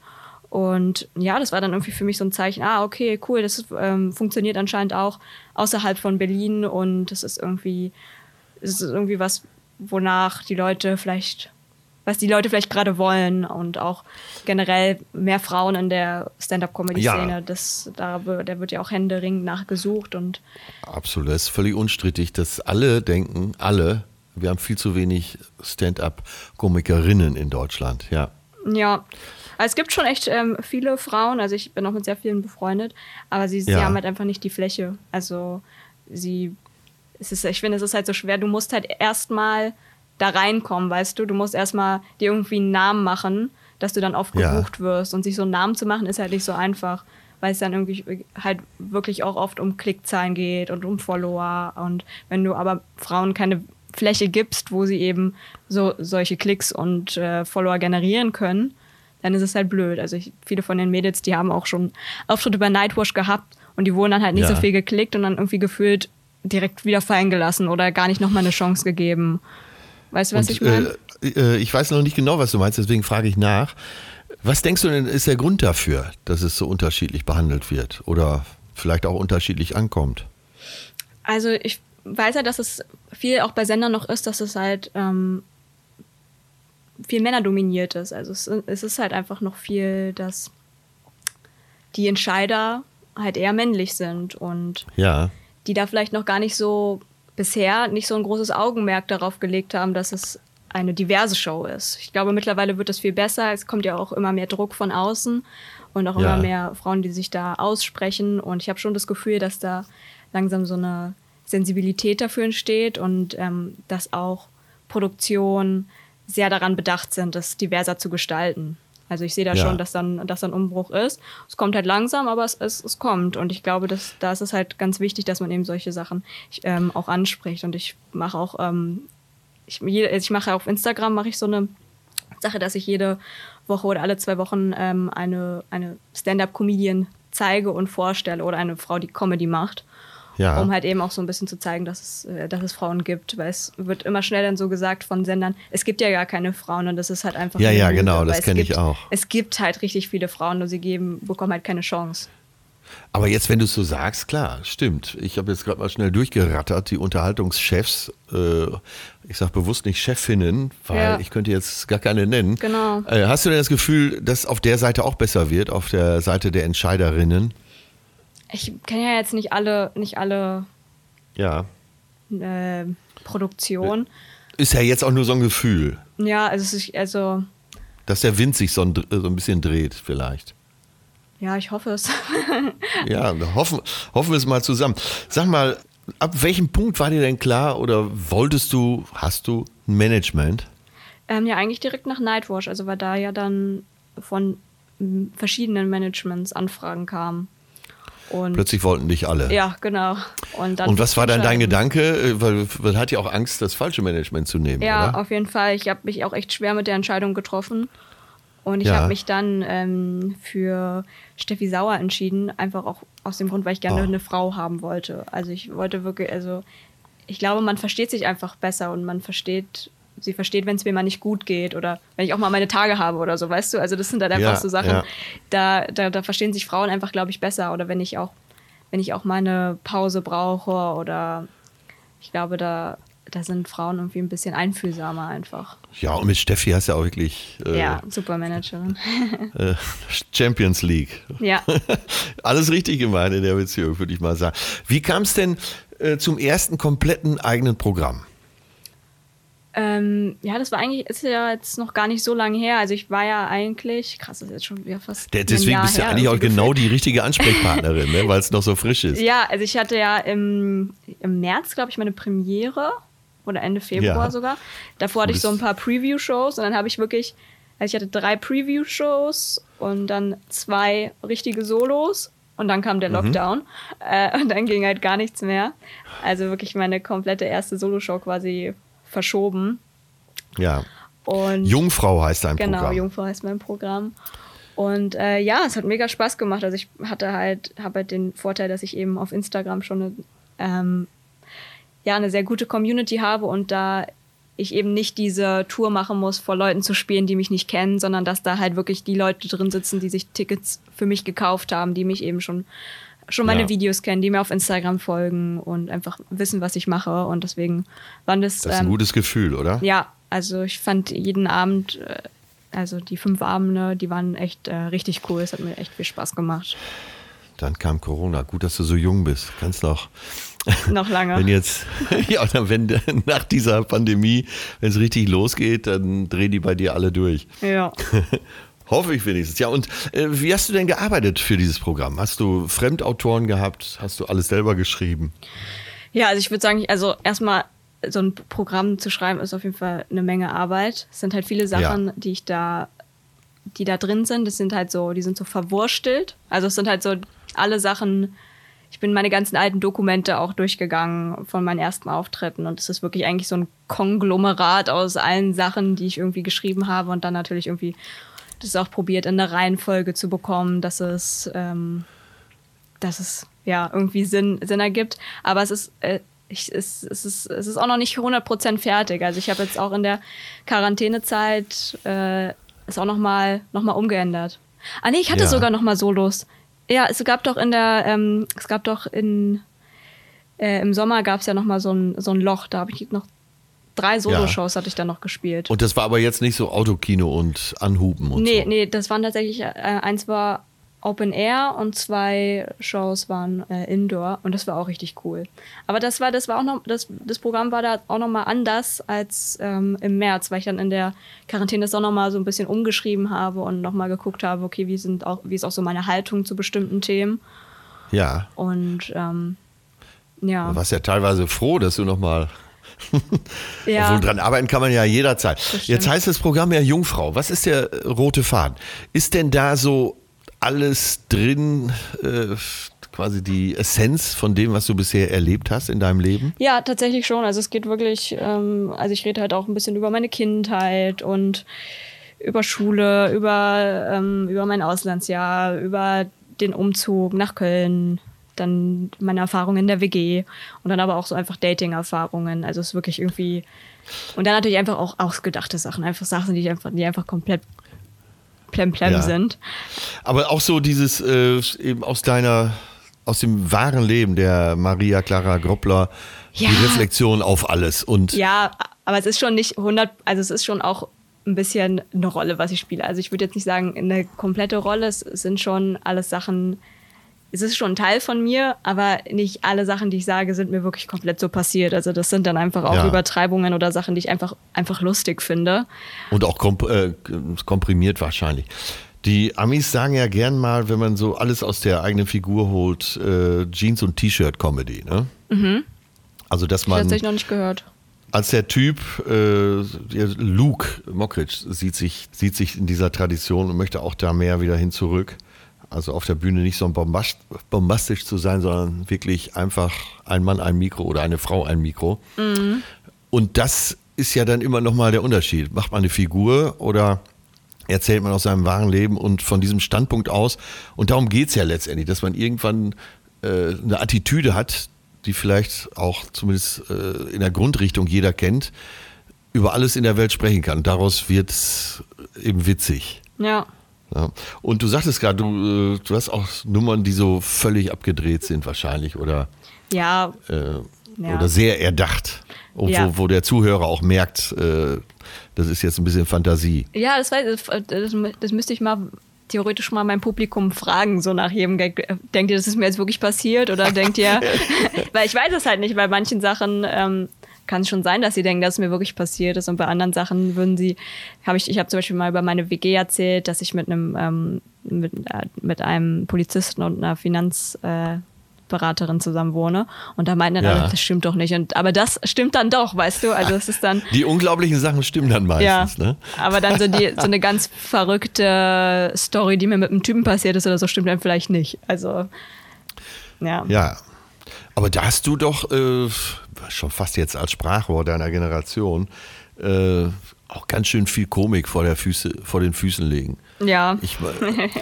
Und ja, das war dann irgendwie für mich so ein Zeichen, ah, okay, cool, das ähm, funktioniert anscheinend auch außerhalb von Berlin und das ist irgendwie, das ist irgendwie was, wonach die Leute vielleicht was die Leute vielleicht gerade wollen und auch generell mehr Frauen in der Stand-up-Comedy-Szene. Ja. Das, da, da wird ja auch händeringend nachgesucht und
absolut, das ist völlig unstrittig, dass alle denken, alle, wir haben viel zu wenig Stand-up-Komikerinnen in Deutschland, ja.
Ja, also es gibt schon echt ähm, viele Frauen, also ich bin auch mit sehr vielen befreundet, aber sie, sie haben halt einfach nicht die Fläche. Also sie, es ist, ich finde, es ist halt so schwer. Du musst halt erstmal da reinkommen, weißt du? Du musst erstmal dir irgendwie einen Namen machen, dass du dann oft gebucht ja. wirst. Und sich so einen Namen zu machen, ist halt nicht so einfach, weil es dann irgendwie halt wirklich auch oft um Klickzahlen geht und um Follower. Und wenn du aber Frauen keine Fläche gibst, wo sie eben so solche Klicks und äh, Follower generieren können, dann ist es halt blöd. Also ich, viele von den Mädels, die haben auch schon Auftritte bei Nightwash gehabt und die wurden dann halt nicht ja. so viel geklickt und dann irgendwie gefühlt direkt wieder fallen gelassen oder gar nicht nochmal eine Chance gegeben. Weißt du, was Und, ich meine?
Äh, äh, ich weiß noch nicht genau, was du meinst, deswegen frage ich nach. Was denkst du denn, ist der Grund dafür, dass es so unterschiedlich behandelt wird oder vielleicht auch unterschiedlich ankommt?
Also ich weiß ja, dass es viel auch bei Sendern noch ist, dass es halt ähm, viel Männer dominiert ist. Also es, es ist halt einfach noch viel, dass die Entscheider halt eher männlich sind und
ja.
die da vielleicht noch gar nicht so bisher nicht so ein großes Augenmerk darauf gelegt haben, dass es eine diverse Show ist. Ich glaube, mittlerweile wird es viel besser. Es kommt ja auch immer mehr Druck von außen und auch ja. immer mehr Frauen, die sich da aussprechen. Und ich habe schon das Gefühl, dass da langsam so eine Sensibilität dafür entsteht und ähm, dass auch Produktionen sehr daran bedacht sind, das diverser zu gestalten. Also ich sehe da ja. schon, dass dann, dass dann Umbruch ist. Es kommt halt langsam, aber es, es, es kommt. Und ich glaube, dass, da ist es halt ganz wichtig, dass man eben solche Sachen ähm, auch anspricht. Und ich mache auch, ähm, ich, ich mache auf Instagram mache ich so eine Sache, dass ich jede Woche oder alle zwei Wochen ähm, eine, eine Stand-up-Comedian zeige und vorstelle oder eine Frau, die Comedy macht ja. um halt eben auch so ein bisschen zu zeigen, dass es, äh, dass es Frauen gibt. Weil es wird immer schnell dann so gesagt von Sendern, es gibt ja gar keine Frauen und das ist halt einfach.
Ja, ja, Lüge, genau, das kenne ich auch.
Es gibt halt richtig viele Frauen, nur sie geben, bekommen halt keine Chance.
Aber jetzt, wenn du es so sagst, klar, stimmt. Ich habe jetzt gerade mal schnell durchgerattert, die Unterhaltungschefs, äh, ich sage bewusst nicht Chefinnen, weil ja. ich könnte jetzt gar keine nennen.
Genau.
Äh, hast du denn das Gefühl, dass auf der Seite auch besser wird, auf der Seite der Entscheiderinnen?
Ich kenne ja jetzt nicht alle, nicht alle
ja.
Äh, Produktionen.
Ist ja jetzt auch nur so ein Gefühl.
Ja, also, ist, also
dass der Wind sich so ein, so ein bisschen dreht, vielleicht.
Ja, ich hoffe es. (laughs)
ja, hoffen, hoffen wir es mal zusammen. Sag mal, ab welchem Punkt war dir denn klar oder wolltest du, hast du ein Management?
Ähm, ja, eigentlich direkt nach Nightwatch, also weil da ja dann von verschiedenen Managements Anfragen kamen.
Und Plötzlich wollten dich alle.
Ja, genau.
Und, und was war dann dein Gedanke? Äh, weil man hat ja auch Angst, das falsche Management zu nehmen.
Ja,
oder?
auf jeden Fall. Ich habe mich auch echt schwer mit der Entscheidung getroffen. Und ich ja. habe mich dann ähm, für Steffi Sauer entschieden, einfach auch aus dem Grund, weil ich gerne oh. eine Frau haben wollte. Also ich wollte wirklich, also ich glaube, man versteht sich einfach besser und man versteht sie versteht, wenn es mir mal nicht gut geht oder wenn ich auch mal meine Tage habe oder so, weißt du? Also das sind halt einfach ja, so Sachen, ja. da, da, da verstehen sich Frauen einfach, glaube ich, besser. Oder wenn ich auch, wenn ich auch mal eine Pause brauche oder ich glaube, da, da sind Frauen irgendwie ein bisschen einfühlsamer einfach.
Ja, und mit Steffi hast du ja auch wirklich.
Äh, ja, super Managerin. (laughs)
Äh, Champions League.
Ja. (laughs)
Alles richtig gemeint in der Beziehung, würde ich mal sagen. Wie kam es denn äh, zum ersten kompletten eigenen Programm?
Ähm, ja, das war eigentlich, ist ja jetzt noch gar nicht so lange her. Also ich war ja eigentlich, krass, das ist jetzt schon wieder fast.
Der, deswegen bist du ja eigentlich auch genau die richtige Ansprechpartnerin, ne? weil es noch so frisch ist.
Ja, also ich hatte ja im, im März, glaube ich, meine Premiere oder Ende Februar ja. sogar. Davor hatte ich so ein paar Preview-Shows und dann habe ich wirklich, also ich hatte drei Preview-Shows und dann zwei richtige Solos und dann kam der mhm. Lockdown mhm. äh, und dann ging halt gar nichts mehr. Also wirklich meine komplette erste Soloshow quasi verschoben.
Ja.
Und
Jungfrau heißt dein
genau,
Programm.
Jungfrau heißt mein Programm. Und äh, ja, es hat mega Spaß gemacht. Also ich hatte halt, habe halt den Vorteil, dass ich eben auf Instagram schon eine, ähm, ja, eine sehr gute Community habe und da ich eben nicht diese Tour machen muss, vor Leuten zu spielen, die mich nicht kennen, sondern dass da halt wirklich die Leute drin sitzen, die sich Tickets für mich gekauft haben, die mich eben schon schon meine
Ja.
Videos kennen, die mir auf Instagram folgen und einfach wissen, was ich mache. Und deswegen waren das,
Das ist ein
ähm,
gutes Gefühl, oder?
ja, also ich fand jeden Abend, äh, also die fünf Abende, die waren echt äh, richtig cool. Es hat mir echt viel Spaß gemacht.
Dann kam Corona. Gut, dass du so jung bist. Kannst noch. (laughs)
Noch lange.
Wenn jetzt, (laughs) ja, dann wenn (laughs) nach dieser Pandemie, wenn es richtig losgeht, dann drehen die bei dir alle durch.
ja.
Hoffe ich wenigstens. Ja, und äh, wie hast du denn gearbeitet für dieses Programm? Hast du Fremdautoren gehabt? Hast du alles selber geschrieben?
ja, also ich würde sagen, also erstmal so ein Programm zu schreiben ist auf jeden Fall eine Menge Arbeit. Es sind halt viele Sachen,
Ja.
die ich da, die da drin sind. Das sind halt so, die sind so verwurstelt. Also es sind halt so alle Sachen. Ich bin meine ganzen alten Dokumente auch durchgegangen von meinen ersten Auftritten und es ist wirklich eigentlich so ein Konglomerat aus allen Sachen, die ich irgendwie geschrieben habe und dann natürlich irgendwie das auch probiert in eine Reihenfolge zu bekommen, dass es, ähm, dass es ja irgendwie Sinn, Sinn ergibt. Aber es ist, äh, ich, es, es, ist, es ist auch noch nicht 100% fertig. Also ich habe jetzt auch in der Quarantänezeit äh, es auch nochmal noch mal umgeändert. Ah nee, ich hatte
Ja.
sogar noch mal Solos. Ja, es gab doch in der, ähm, es gab doch in, äh, im Sommer gab es ja noch mal so ein, so ein Loch. Da habe ich noch drei Soloshows hatte ich dann noch gespielt.
Und das war aber jetzt nicht so Autokino und Anhuben und
Nee,
so.
nee, das waren tatsächlich, äh, eins war Open Air und zwei Shows waren äh, Indoor und das war auch richtig cool. Aber das war, das war auch noch, das, das Programm war da auch nochmal anders als ähm, im März, weil ich dann in der Quarantäne das auch nochmal so ein bisschen umgeschrieben habe und nochmal geguckt habe, okay, wie sind auch, wie ist auch so meine Haltung zu bestimmten Themen.
Ja,
Und ähm, ja.
du warst ja teilweise froh, dass du nochmal.
Ja.
Obwohl dran arbeiten kann man ja jederzeit. Jetzt heißt das Programm ja Jungfrau. Was ist der rote Faden? Ist denn da so alles drin, äh, quasi die Essenz von dem, was du bisher erlebt hast in deinem Leben?
Ja, tatsächlich schon. Also es geht wirklich, ähm, also ich rede halt auch ein bisschen über meine Kindheit und über Schule, über, ähm, über mein Auslandsjahr, über den Umzug nach Köln, dann meine Erfahrungen in der WG und dann aber auch so einfach Dating-Erfahrungen. Also es ist wirklich irgendwie und dann natürlich einfach auch ausgedachte Sachen, einfach Sachen, die einfach, die einfach komplett plemplem
Ja.
sind.
Aber auch so dieses äh, eben aus deiner, aus dem wahren Leben der Maria Clara Groppler,
Ja.
die Reflexion auf alles und
Ja, aber es ist schon nicht 100, also es ist schon auch ein bisschen eine Rolle, was ich spiele. Also ich würde jetzt nicht sagen, eine komplette Rolle. Es sind schon alles Sachen, es ist schon ein Teil von mir, aber nicht alle Sachen, die ich sage, sind mir wirklich komplett so passiert. Also das sind dann einfach auch
Ja.
Übertreibungen oder Sachen, die ich einfach, einfach lustig finde.
Und auch komp äh, komprimiert wahrscheinlich. Die Amis sagen ja gern mal, wenn man so alles aus der eigenen Figur holt, äh, Jeans- und T-Shirt-Comedy. Ne? Also, dass man
tatsächlich noch nicht gehört.
als der Typ, äh, Luke Mockridge, sieht sich, sieht sich in dieser Tradition und möchte auch da mehr wieder hin zurück. Also auf der Bühne nicht so bombast, bombastisch zu sein, sondern wirklich einfach ein Mann ein Mikro oder eine Frau ein Mikro. Und das ist ja dann immer nochmal der Unterschied. Macht man eine Figur oder erzählt man aus seinem wahren Leben und von diesem Standpunkt aus. Und darum geht es ja letztendlich, dass man irgendwann äh, eine Attitüde hat, die vielleicht auch zumindest äh, in der Grundrichtung jeder kennt, über alles in der Welt sprechen kann. Daraus wird es eben witzig.
Ja.
Ja. Und du sagtest gerade, du, äh, du hast auch Nummern, die so völlig abgedreht sind wahrscheinlich oder,
Ja,
äh,
Ja.
oder sehr erdacht. Und
Ja.
wo, wo der Zuhörer auch merkt, äh, das ist jetzt ein bisschen Fantasie.
Ja, das, weiß, das, das müsste ich mal theoretisch mal mein Publikum fragen, so nach jedem Gag. Denkt ihr, das ist mir jetzt wirklich passiert? Oder denkt ihr, (laughs) (laughs) weil ich weiß es halt nicht, bei manchen Sachen ähm, kann es schon sein, dass sie denken, dass es mir wirklich passiert ist. Und bei anderen Sachen würden sie, habe ich, ich habe zum Beispiel mal über meine WG erzählt, dass ich mit einem, ähm, mit, äh, mit einem Polizisten und einer Finanzberaterin äh, Beraterin zusammen wohne. Und da meinten dann
Ja.
das stimmt doch nicht. Und, aber das stimmt dann doch, weißt du? Also es ist dann. (laughs)
Die unglaublichen Sachen stimmen dann meistens.
Ja,
Ne?
aber dann so, die, so eine ganz verrückte Story, die mir mit einem Typen passiert ist oder so, stimmt dann vielleicht nicht. Also, ja.
Ja. Aber da hast du doch äh, schon fast jetzt als Sprachrohr deiner Generation äh, auch ganz schön viel Komik vor, der Füße, vor den Füßen legen.
Ja.
Ich,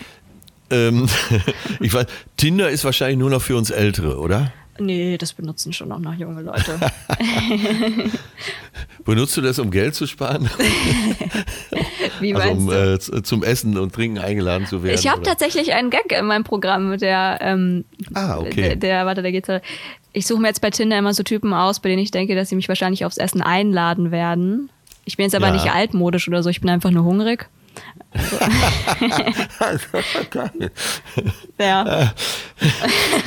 (laughs) ähm, (laughs) ich weiß, Tinder ist wahrscheinlich nur noch für uns Ältere, oder?
Nee, das benutzen schon auch noch junge Leute. (laughs)
Benutzt du das, um Geld zu sparen?
Wie
also um
du?
äh, zum Essen und Trinken eingeladen zu werden?
Ich habe tatsächlich einen Gag in meinem Programm, der, ähm,
Ah, okay.
der, der warte, der geht so. Ich suche mir jetzt bei Tinder immer so Typen aus, bei denen ich denke, dass sie mich wahrscheinlich aufs Essen einladen werden. Ich bin jetzt aber
Ja.
nicht altmodisch oder so, ich bin einfach nur hungrig. (laughs) Ja.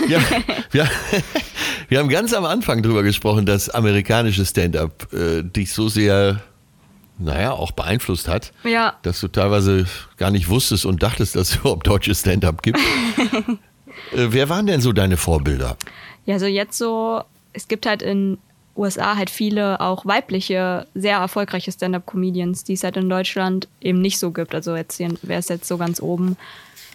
ja, wir, wir haben ganz am Anfang drüber gesprochen, dass amerikanische Stand-up äh, dich so sehr, naja, auch beeinflusst hat,
Ja.
dass du teilweise gar nicht wusstest und dachtest, dass es überhaupt deutsches Stand-up gibt. (laughs) äh, wer waren denn so deine Vorbilder?
Ja, so jetzt so, es gibt halt in USA halt viele auch weibliche, sehr erfolgreiche Stand-up-Comedians, die es halt in Deutschland eben nicht so gibt. Also jetzt wer ist jetzt so ganz oben?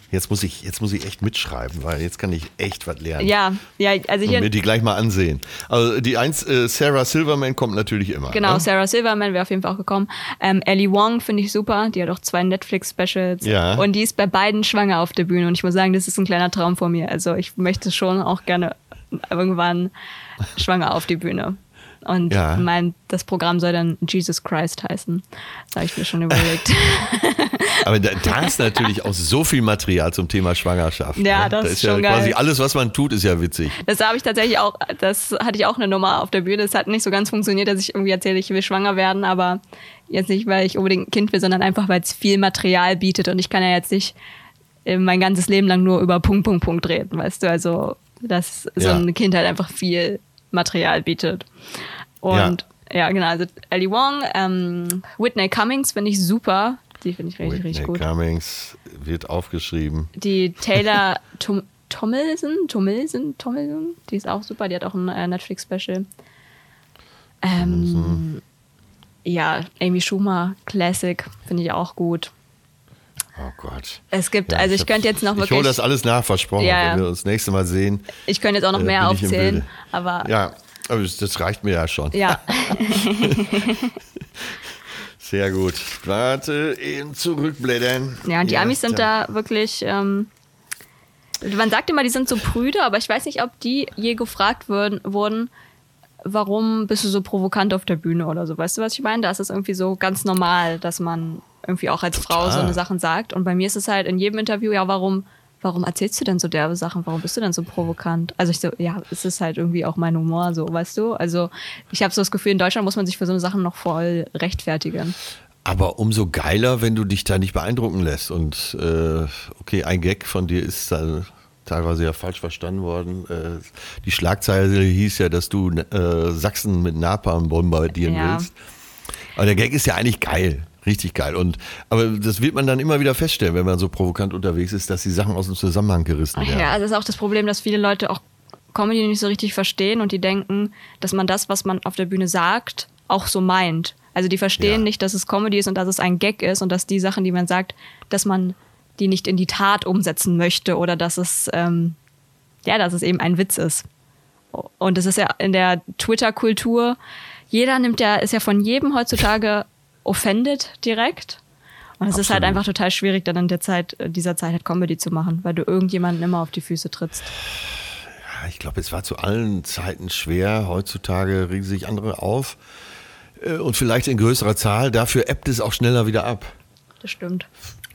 Jetzt muss ich, jetzt muss ich echt mitschreiben, weil jetzt kann ich echt was lernen.
Ja, ja, also
Und
hier,
mir die gleich mal ansehen. Also die eins, äh, Sarah Silverman kommt natürlich immer.
genau,
Ne?
Sarah Silverman wäre auf jeden Fall auch gekommen. Ähm, Ellie Wong finde ich super, die hat auch zwei Netflix-Specials.
Ja.
Und die ist bei beiden schwanger auf der Bühne. Und ich muss sagen, das ist ein kleiner Traum von mir. Also ich möchte schon auch gerne irgendwann schwanger auf die Bühne. Und
Ja.
mein, das Programm soll dann Jesus Christ heißen. Das habe ich mir schon überlegt. (laughs)
Aber da, da ist natürlich auch so viel Material zum Thema Schwangerschaft.
Ja,
ne?
das
da
ist
ist ja
schon
quasi
geil.
alles, was man tut, ist ja witzig.
Das habe ich tatsächlich auch, das hatte ich auch eine Nummer auf der Bühne. Das hat nicht so ganz funktioniert, dass ich irgendwie erzähle, ich will schwanger werden, aber jetzt nicht, weil ich unbedingt ein Kind will, sondern einfach, weil es viel Material bietet und ich kann ja jetzt nicht äh, mein ganzes Leben lang nur über Punkt, Punkt, Punkt reden, weißt du? Also, dass so ein Kind halt einfach viel Material bietet. Und ja, genau, also Ellie Wong, ähm, Whitney Cummings finde ich super. Die finde ich richtig,
Whitney
richtig gut.
Cummings wird aufgeschrieben.
Die (laughs) Taylor Tom Tomlinson, Tomlinson, Tomlinson, die ist auch super. Die hat auch ein äh, Netflix-Special. Ähm, ja, Amy Schumer, Classic, finde ich auch gut.
Oh Gott.
Es gibt,
Ja,
also ich,
hab-
könnte jetzt noch
Ich hole
wirklich,
das alles nach, versprochen.
Ja, ja.
Wenn wir uns das nächste Mal sehen.
ich könnte jetzt auch noch
äh,
mehr
ich
aufzählen, aber
Ja, aber das reicht mir ja schon.
ja. (laughs)
Sehr gut. Warte, eben zurückblättern.
Ja, und die Amis sind
da.
da wirklich. Ähm, man sagt immer, die sind so prüde, aber ich weiß nicht, ob die je gefragt würden, wurden, warum bist du so provokant auf der Bühne oder so. Weißt du, was ich meine? Da ist es irgendwie so ganz normal, dass man irgendwie auch als Frau so
Total.
eine Sachen sagt. Und bei mir ist es halt in jedem Interview, ja, warum, warum erzählst du denn so derbe Sachen? Warum bist du denn so provokant? Also ich so, ja, es ist halt irgendwie auch mein Humor, so, weißt du? Also ich habe so das Gefühl, in Deutschland muss man sich für so eine Sachen noch voll rechtfertigen.
Aber umso geiler, wenn du dich da nicht beeindrucken lässt. Und äh, okay, ein Gag von dir ist dann teilweise ja falsch verstanden worden. Äh, die Schlagzeile hieß ja, dass du äh, Sachsen mit Napalm bombardieren
Ja.
willst. Aber der Gag ist ja eigentlich geil. Richtig geil. Und, aber das wird man dann immer wieder feststellen, wenn man so provokant unterwegs ist, dass die Sachen aus dem Zusammenhang gerissen werden.
ja, das ist auch das Problem, dass viele Leute auch Comedy nicht so richtig verstehen und die denken, dass man das, was man auf der Bühne sagt, auch so meint. Also die verstehen
Ja.
nicht, dass es Comedy ist und dass es ein Gag ist und dass die Sachen, die man sagt, dass man die nicht in die Tat umsetzen möchte oder dass es, ähm, ja, dass es eben ein Witz ist. Und es ist ja in der Twitter-Kultur, jeder nimmt ja, ist ja von jedem heutzutage offended direkt. Und es ist halt einfach total schwierig, dann in der Zeit, äh, dieser Zeit halt Comedy zu machen, weil du irgendjemanden immer auf die Füße trittst.
Ja, ich glaube, es war zu allen Zeiten schwer. Heutzutage regen sich andere auf. Äh, Und vielleicht in größerer Zahl. Dafür ebbt es auch schneller wieder ab.
Das stimmt.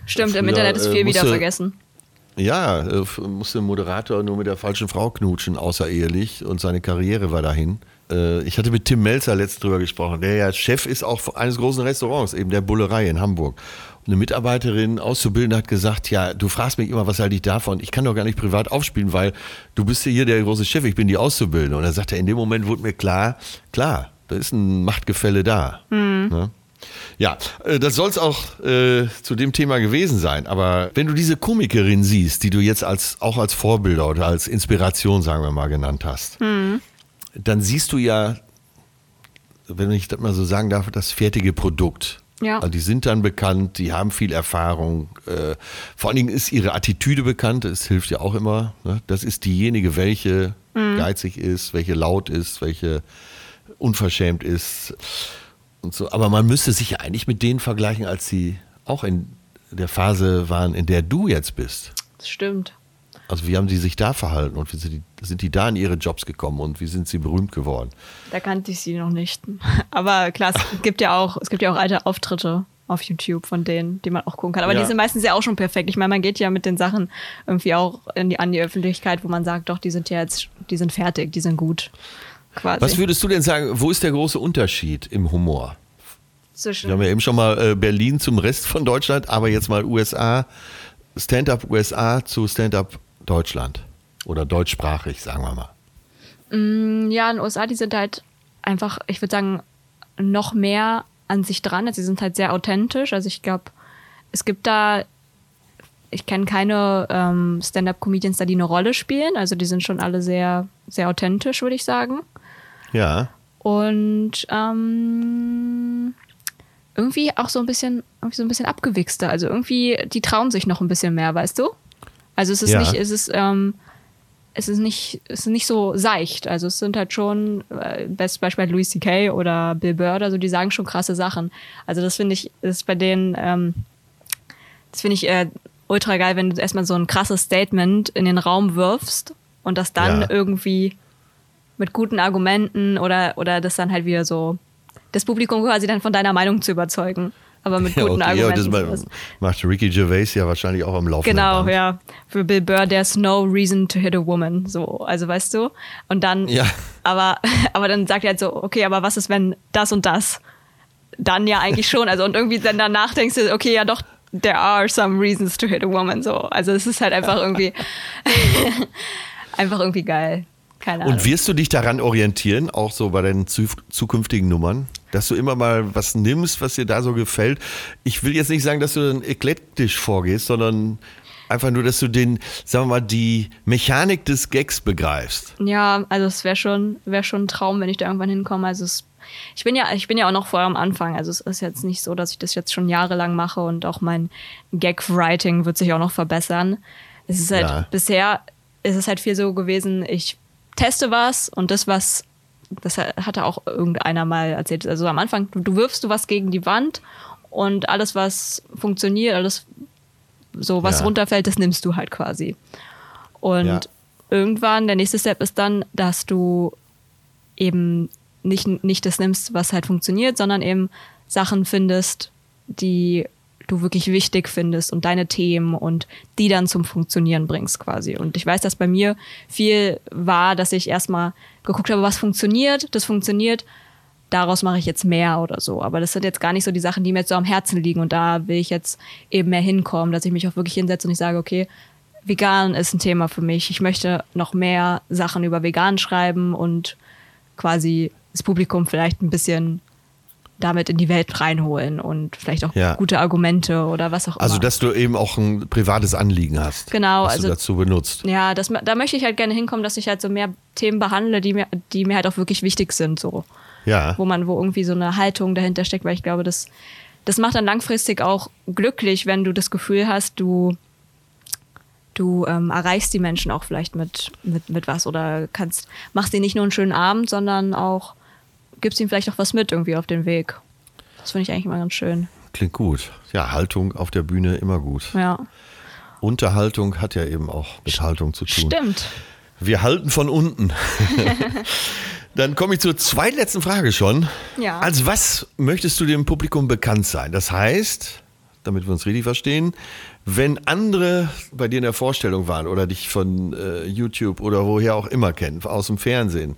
Stimmt, im
Früher,
Internet ist
äh,
viel wieder vergessen.
Ja, musste ein Moderator nur mit der falschen Frau knutschen, außerehelich. Und seine Karriere war dahin. Äh, Ich hatte mit Tim Melzer letztens drüber gesprochen. Der ja Chef ist auch eines großen Restaurants, eben der Bullerei in Hamburg. Und eine Mitarbeiterin, Auszubildende, hat gesagt, ja, du fragst mich immer, was halte ich davon? Ich kann doch gar nicht privat aufspielen, weil du bist ja hier der große Chef, ich bin die Auszubildende. Und er sagte, in dem Moment wurde mir klar, klar, da ist ein Machtgefälle da. Ne? Ja, äh, das soll es auch äh, zu dem Thema gewesen sein. Aber wenn du diese Komikerin siehst, die du jetzt als, auch als Vorbilder oder als Inspiration, sagen wir mal, genannt hast, dann siehst du ja, wenn ich das mal so sagen darf, das fertige Produkt.
Ja.
Also die sind dann bekannt, die haben viel Erfahrung. Äh, vor allen Dingen ist ihre Attitüde bekannt, es hilft ja auch immer. Ne? Das ist diejenige, welche geizig ist, welche laut ist, welche unverschämt ist. und so. Aber man müsste sich ja eigentlich mit denen vergleichen, als sie auch in der Phase waren, in der du jetzt bist.
Das stimmt.
Also wie haben die sich da verhalten und wie sind die, sind die da in ihre Jobs gekommen und wie sind sie berühmt geworden?
Da kannte ich sie noch nicht. (laughs) Aber klar, es (laughs) gibt ja auch, es gibt ja auch alte Auftritte auf YouTube von denen, die man auch gucken kann. Aber
Ja.
die sind meistens ja auch schon perfekt. Ich meine, man geht ja mit den Sachen irgendwie auch in die, an die Öffentlichkeit, wo man sagt, doch, die sind ja jetzt, die sind fertig, die sind gut. Quasi.
Was würdest du denn sagen, wo ist der große Unterschied im Humor?
Zwischen,
Wir haben ja eben schon mal äh, Berlin zum Rest von Deutschland, aber jetzt mal USA, Stand-up USA zu Stand-up Deutschland oder deutschsprachig, sagen wir mal.
Mm, Ja, in den USA, die sind halt einfach, ich würde sagen, noch mehr an sich dran. Also, sie sind halt sehr authentisch. Also ich glaube, es gibt da, ich kenne keine ähm, Stand-up-Comedians da, die eine Rolle spielen. Also die sind schon alle sehr, sehr authentisch, würde ich sagen.
Ja.
Und ähm, irgendwie auch so ein bisschen, irgendwie so ein bisschen abgewichster. Also irgendwie, die trauen sich noch ein bisschen mehr, weißt du? Also es ist
Ja.
nicht, es ist, ähm, es ist nicht, es ist nicht so seicht. Also es sind halt schon, äh, bestes Beispiel Louis C.K. oder Bill Burr oder so, die sagen schon krasse Sachen. Also das finde ich, ist bei denen, ähm, das finde ich äh, ultra geil, wenn du erstmal so ein krasses Statement in den Raum wirfst und das dann
Ja.
irgendwie mit guten Argumenten oder, oder das dann halt wieder so, das Publikum quasi dann von deiner Meinung zu überzeugen. Aber mit (laughs)
Ja,
guten
okay, ja,
Argumenten.
das
sowas.
ma- macht Ricky Gervais ja wahrscheinlich auch am Laufenden
Genau,
Band.
ja. Für Bill Burr, there's no reason to hit a woman. So, also weißt du? Und dann,
Ja.
aber, (laughs) aber dann sagt er halt so, okay, aber was ist, wenn das und das? Dann ja eigentlich schon. Also und irgendwie dann danach denkst du, okay, ja doch, there are some reasons to hit a woman. So, also es ist halt einfach irgendwie, (laughs) einfach irgendwie geil. Keine Ahnung.
Und wirst du dich daran orientieren, auch so bei deinen zu, zukünftigen Nummern, dass du immer mal was nimmst, was dir da so gefällt? Ich will jetzt nicht sagen, dass du dann eklektisch vorgehst, sondern einfach nur, dass du den, sagen wir mal, die Mechanik des Gags begreifst.
Ja, also es wäre schon, wäre schon ein Traum, wenn ich da irgendwann hinkomme. Also es, ich bin ja, ich bin ja auch noch vorher am Anfang. Also es ist jetzt nicht so, dass ich das jetzt schon jahrelang mache und auch mein Gag-Writing wird sich auch noch verbessern. Es ist halt
Ja.
bisher ist es halt viel so gewesen, ich teste was und das, was, das hatte auch irgendeiner mal erzählt. Also am Anfang, du, du wirfst du was gegen die Wand und alles, was funktioniert, alles so, was
Ja.
runterfällt, das nimmst du halt quasi. Und
Ja.
irgendwann, der nächste Step ist dann, dass du eben nicht, nicht das nimmst, was halt funktioniert, sondern eben Sachen findest, die du wirklich wichtig findest und deine Themen und die dann zum Funktionieren bringst quasi. Und ich weiß, dass bei mir viel war, dass ich erstmal geguckt habe, was funktioniert, das funktioniert, daraus mache ich jetzt mehr oder so. Aber das sind jetzt gar nicht so die Sachen, die mir jetzt so am Herzen liegen. Und da will ich jetzt eben mehr hinkommen, dass ich mich auch wirklich hinsetze und ich sage, okay, vegan ist ein Thema für mich. Ich möchte noch mehr Sachen über vegan schreiben und quasi das Publikum vielleicht ein bisschen damit in die Welt reinholen und vielleicht auch
Ja.
gute Argumente oder was auch
Also,
immer.
dass du eben auch ein privates Anliegen hast.
Genau,
Was
also-
du dazu benutzt.
ja, das, da möchte ich halt gerne hinkommen, dass ich halt so mehr Themen behandle, die mir, die mir halt auch wirklich wichtig sind, so.
Ja.
Wo man, wo irgendwie so eine Haltung dahinter steckt, weil ich glaube, das, das macht dann langfristig auch glücklich, wenn du das Gefühl hast, du, du ähm, erreichst die Menschen auch vielleicht mit, mit, mit was oder kannst, machst ihnen nicht nur einen schönen Abend, sondern auch gibst ihnen vielleicht auch was mit irgendwie auf den Weg. Das finde ich eigentlich immer ganz schön.
Klingt gut. Ja, Haltung auf der Bühne immer gut.
Ja.
Unterhaltung hat ja eben auch mit Haltung zu tun.
Stimmt.
Wir halten von unten. (laughs) Dann komme ich zur zweitletzten Frage schon.
Ja.
Als was möchtest du dem Publikum bekannt sein? Das heißt, damit wir uns richtig verstehen, wenn andere bei dir in der Vorstellung waren oder dich von äh, YouTube oder woher auch immer kennen, aus dem Fernsehen,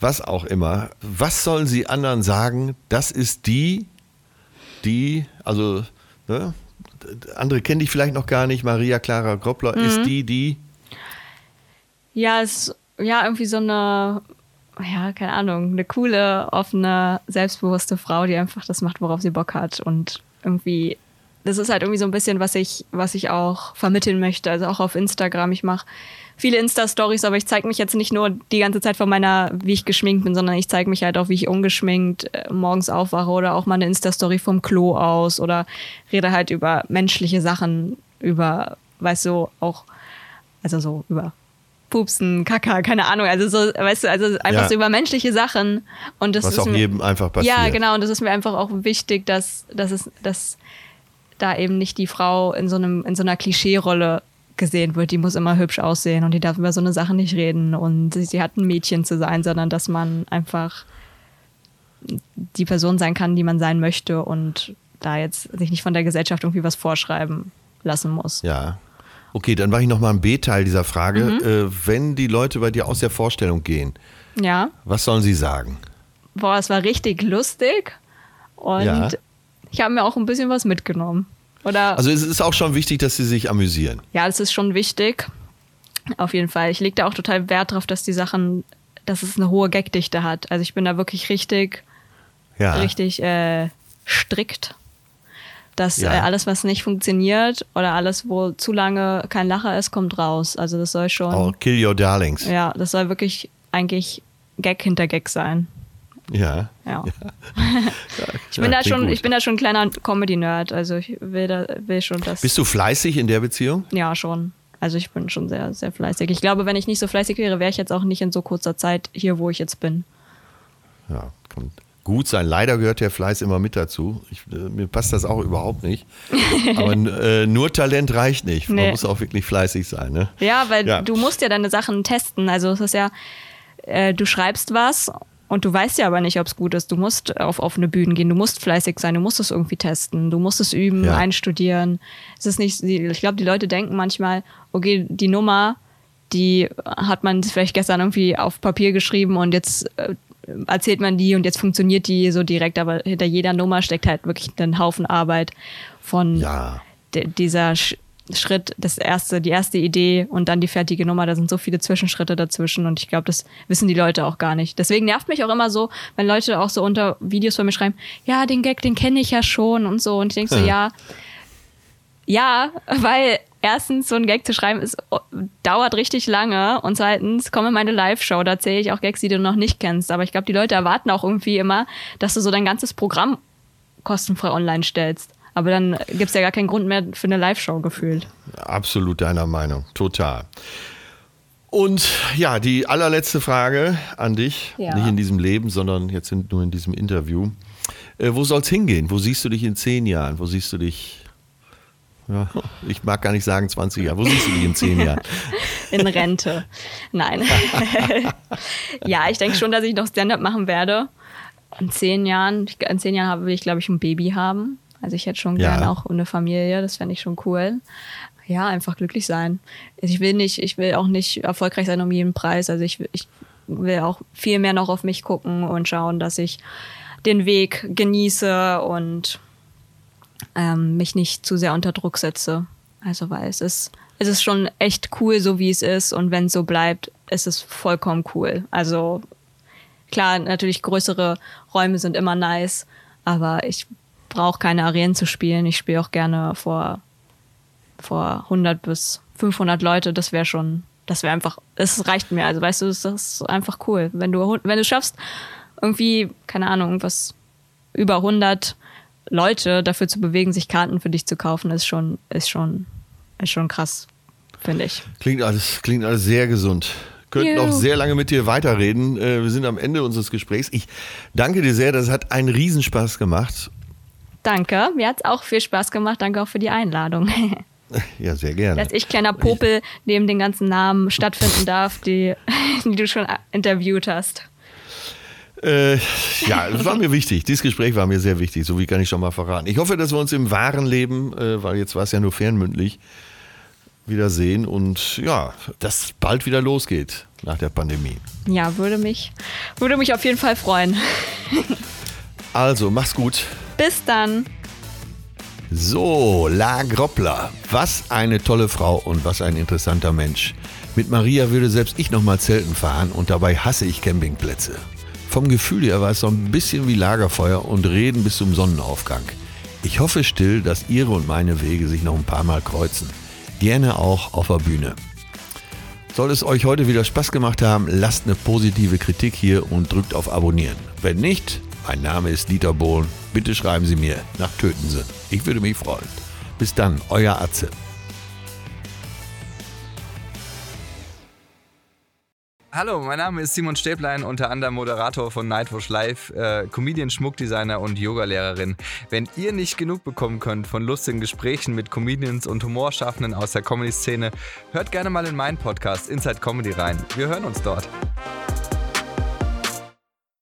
was auch immer, was sollen sie anderen sagen? Das ist die, die, also ne, andere kennen dich vielleicht noch gar nicht, Maria Clara Groppler
Mhm.
ist die, die,
Ja, es ja irgendwie so eine, ja, keine Ahnung, eine coole, offene, selbstbewusste Frau, die einfach das macht, worauf sie Bock hat. Und irgendwie, das ist halt irgendwie so ein bisschen, was ich, was ich auch vermitteln möchte. Also auch auf Instagram. Ich mache viele Insta-Stories, aber ich zeige mich jetzt nicht nur die ganze Zeit von meiner, wie ich geschminkt bin, sondern ich zeige mich halt auch, wie ich ungeschminkt äh, morgens aufwache oder auch mal eine Insta-Story vom Klo aus oder rede halt über menschliche Sachen, über, weißt du, auch, also so über Pupsen, Kaka, keine Ahnung. Also so, weißt du, also einfach
Ja.
so über menschliche Sachen. Und das
Was
ist
auch
mir,
jedem einfach passiert.
Ja, genau. Und das ist mir einfach auch wichtig, dass, dass es, dass da eben nicht die Frau in so einem, in so einer Klischeerolle gesehen wird. Die muss immer hübsch aussehen und die darf über so eine Sache nicht reden und sie, hat ein Mädchen zu sein, sondern dass man einfach die Person sein kann, die man sein möchte und da jetzt sich nicht von der Gesellschaft irgendwie was vorschreiben lassen muss.
Ja. Okay, dann mache ich noch mal einen B-Teil dieser Frage.
Mhm.
Äh, wenn die Leute bei dir aus der Vorstellung gehen,
Ja.
was sollen sie sagen?
Boah, es war richtig lustig und
Ja.
ich habe mir auch ein bisschen was mitgenommen. Oder
Also es ist auch schon wichtig, dass sie sich amüsieren.
ja, das ist schon wichtig. Auf jeden Fall. Ich lege da auch total Wert drauf, dass die Sachen, dass es eine hohe Gagdichte hat. Also ich bin da wirklich richtig,
Ja.
richtig äh, strikt. Dass
Ja.
äh, alles, was nicht funktioniert oder alles, wo zu lange kein Lacher ist, kommt raus. Also das soll schon,
Oh, kill your darlings.
ja, das soll wirklich eigentlich Gag hinter Gag sein.
Ja. (laughs)
Ja. Ich bin da schon,
gut.
ich bin da schon ein kleiner Comedy-Nerd. Also ich will da, will schon das.
Bist du fleißig in der Beziehung?
Ja, schon. Also ich bin schon sehr, sehr fleißig. Ich glaube, wenn ich nicht so fleißig wäre, wäre ich jetzt auch nicht in so kurzer Zeit hier, wo ich jetzt bin.
Ja, kann gut sein. Leider gehört der Fleiß immer mit dazu. Ich, äh, mir passt das auch überhaupt nicht. (laughs) Aber äh, nur Talent reicht nicht. Man
Nee.
muss auch wirklich fleißig sein. Ne?
Ja, weil
Ja.
du musst ja deine Sachen testen. Also es ist ja, äh, du schreibst was und du weißt ja aber nicht, ob es gut ist. Du musst auf offene Bühnen gehen, du musst fleißig sein, du musst es irgendwie testen, du musst es üben,
Ja.
einstudieren. Es ist nicht, ich glaube, die Leute denken manchmal, okay, die Nummer, die hat man vielleicht gestern irgendwie auf Papier geschrieben und jetzt äh, erzählt man die und jetzt funktioniert die so direkt, aber hinter jeder Nummer steckt halt wirklich ein Haufen Arbeit von
Ja.
dieser Schritt, das erste, die erste Idee und dann die fertige Nummer, da sind so viele Zwischenschritte dazwischen und ich glaube, das wissen die Leute auch gar nicht. Deswegen nervt mich auch immer so, wenn Leute auch so unter Videos von mir schreiben, ja, den Gag, den kenne ich ja schon und so und ich denke so, ja, ja, weil erstens so ein Gag zu schreiben ist, dauert richtig lange und zweitens komme meine Live-Show, da zähle ich auch Gags, die du noch nicht kennst, aber ich glaube, die Leute erwarten auch irgendwie immer, dass du so dein ganzes Programm kostenfrei online stellst. Aber dann gibt es ja gar keinen Grund mehr für eine Live-Show gefühlt.
Absolut deiner Meinung. Total. Und ja, die allerletzte Frage an dich.
Ja.
Nicht in diesem Leben, sondern jetzt in, nur in diesem Interview. Äh, wo soll es hingehen? Wo siehst du dich in zehn Jahren? Wo siehst du dich? Ja, (laughs) ich mag gar nicht sagen 20 Jahre. Wo siehst du dich in zehn Jahren? (laughs)
In Rente. Nein. (laughs) ja, ich denke schon, dass ich noch Stand-up machen werde. In zehn Jahren, in zehn Jahren habe- will ich, glaube ich, ein Baby haben. Also ich hätte schon
Ja.
gerne auch eine Familie, das fände ich schon cool. Ja, einfach glücklich sein. Ich will nicht, ich will auch nicht erfolgreich sein um jeden Preis. Also ich, will- ich will auch viel mehr noch auf mich gucken und schauen, dass ich den Weg genieße und ähm, mich nicht zu sehr unter Druck setze. Also weil es ist, es ist schon echt cool, so wie es ist. Und wenn es so bleibt, ist es vollkommen cool. Also klar, natürlich größere Räume sind immer nice, aber ich brauche keine Arenen zu spielen. Ich spiele auch gerne vor, vor 100 bis 500 Leute. Das wäre schon, das wäre einfach, es reicht mir. Also weißt du, das ist einfach cool. Wenn du, wenn du schaffst, irgendwie, keine Ahnung, irgendwas über 100 Leute dafür zu bewegen, sich Karten für dich zu kaufen, ist schon, ist schon, ist schon krass, finde ich.
Klingt alles, klingt alles sehr gesund. Könnten
Juhu.
auch sehr lange mit dir weiterreden. Äh, Wir sind am Ende unseres Gesprächs. Ich danke dir sehr. Das hat einen Riesenspaß gemacht.
Danke, mir hat's auch viel Spaß gemacht. Danke auch für die Einladung. (laughs)
Ja, sehr gerne.
Dass ich kleiner Popel neben den ganzen Namen stattfinden darf, die, (laughs) die du schon interviewt hast.
Äh, ja, das war mir wichtig. Dieses Gespräch war mir sehr wichtig, so wie kann ich schon mal verraten. Ich hoffe, dass wir uns im wahren Leben, äh, weil jetzt war es ja nur fernmündlich, wiedersehen und ja, dass bald wieder losgeht nach der Pandemie.
Ja, würde mich, würde mich auf jeden Fall freuen.
Also, mach's gut.
Bis dann.
So, La Groppler. Was eine tolle Frau und was ein interessanter Mensch. Mit Maria würde selbst ich nochmal Zelten fahren und dabei hasse ich Campingplätze. Vom Gefühl her war es so ein bisschen wie Lagerfeuer und Reden bis zum Sonnenaufgang. Ich hoffe still, dass ihre und meine Wege sich noch ein paar Mal kreuzen. Gerne auch auf der Bühne. Soll es euch heute wieder Spaß gemacht haben, lasst eine positive Kritik hier und drückt auf Abonnieren. Wenn nicht, mein Name ist Dieter Bohlen. Bitte schreiben Sie mir nach Töten Ich würde mich freuen. Bis dann, euer Atze.
Hallo, mein Name ist Simon Stäblein, unter anderem Moderator von Nightwatch Live, äh, Comedian, Schmuckdesigner und Yogalehrerin. Wenn ihr nicht genug bekommen könnt von lustigen Gesprächen mit Comedians und Humorschaffenden aus der Comedy-Szene, hört gerne mal in meinen Podcast Inside Comedy rein. Wir hören uns dort.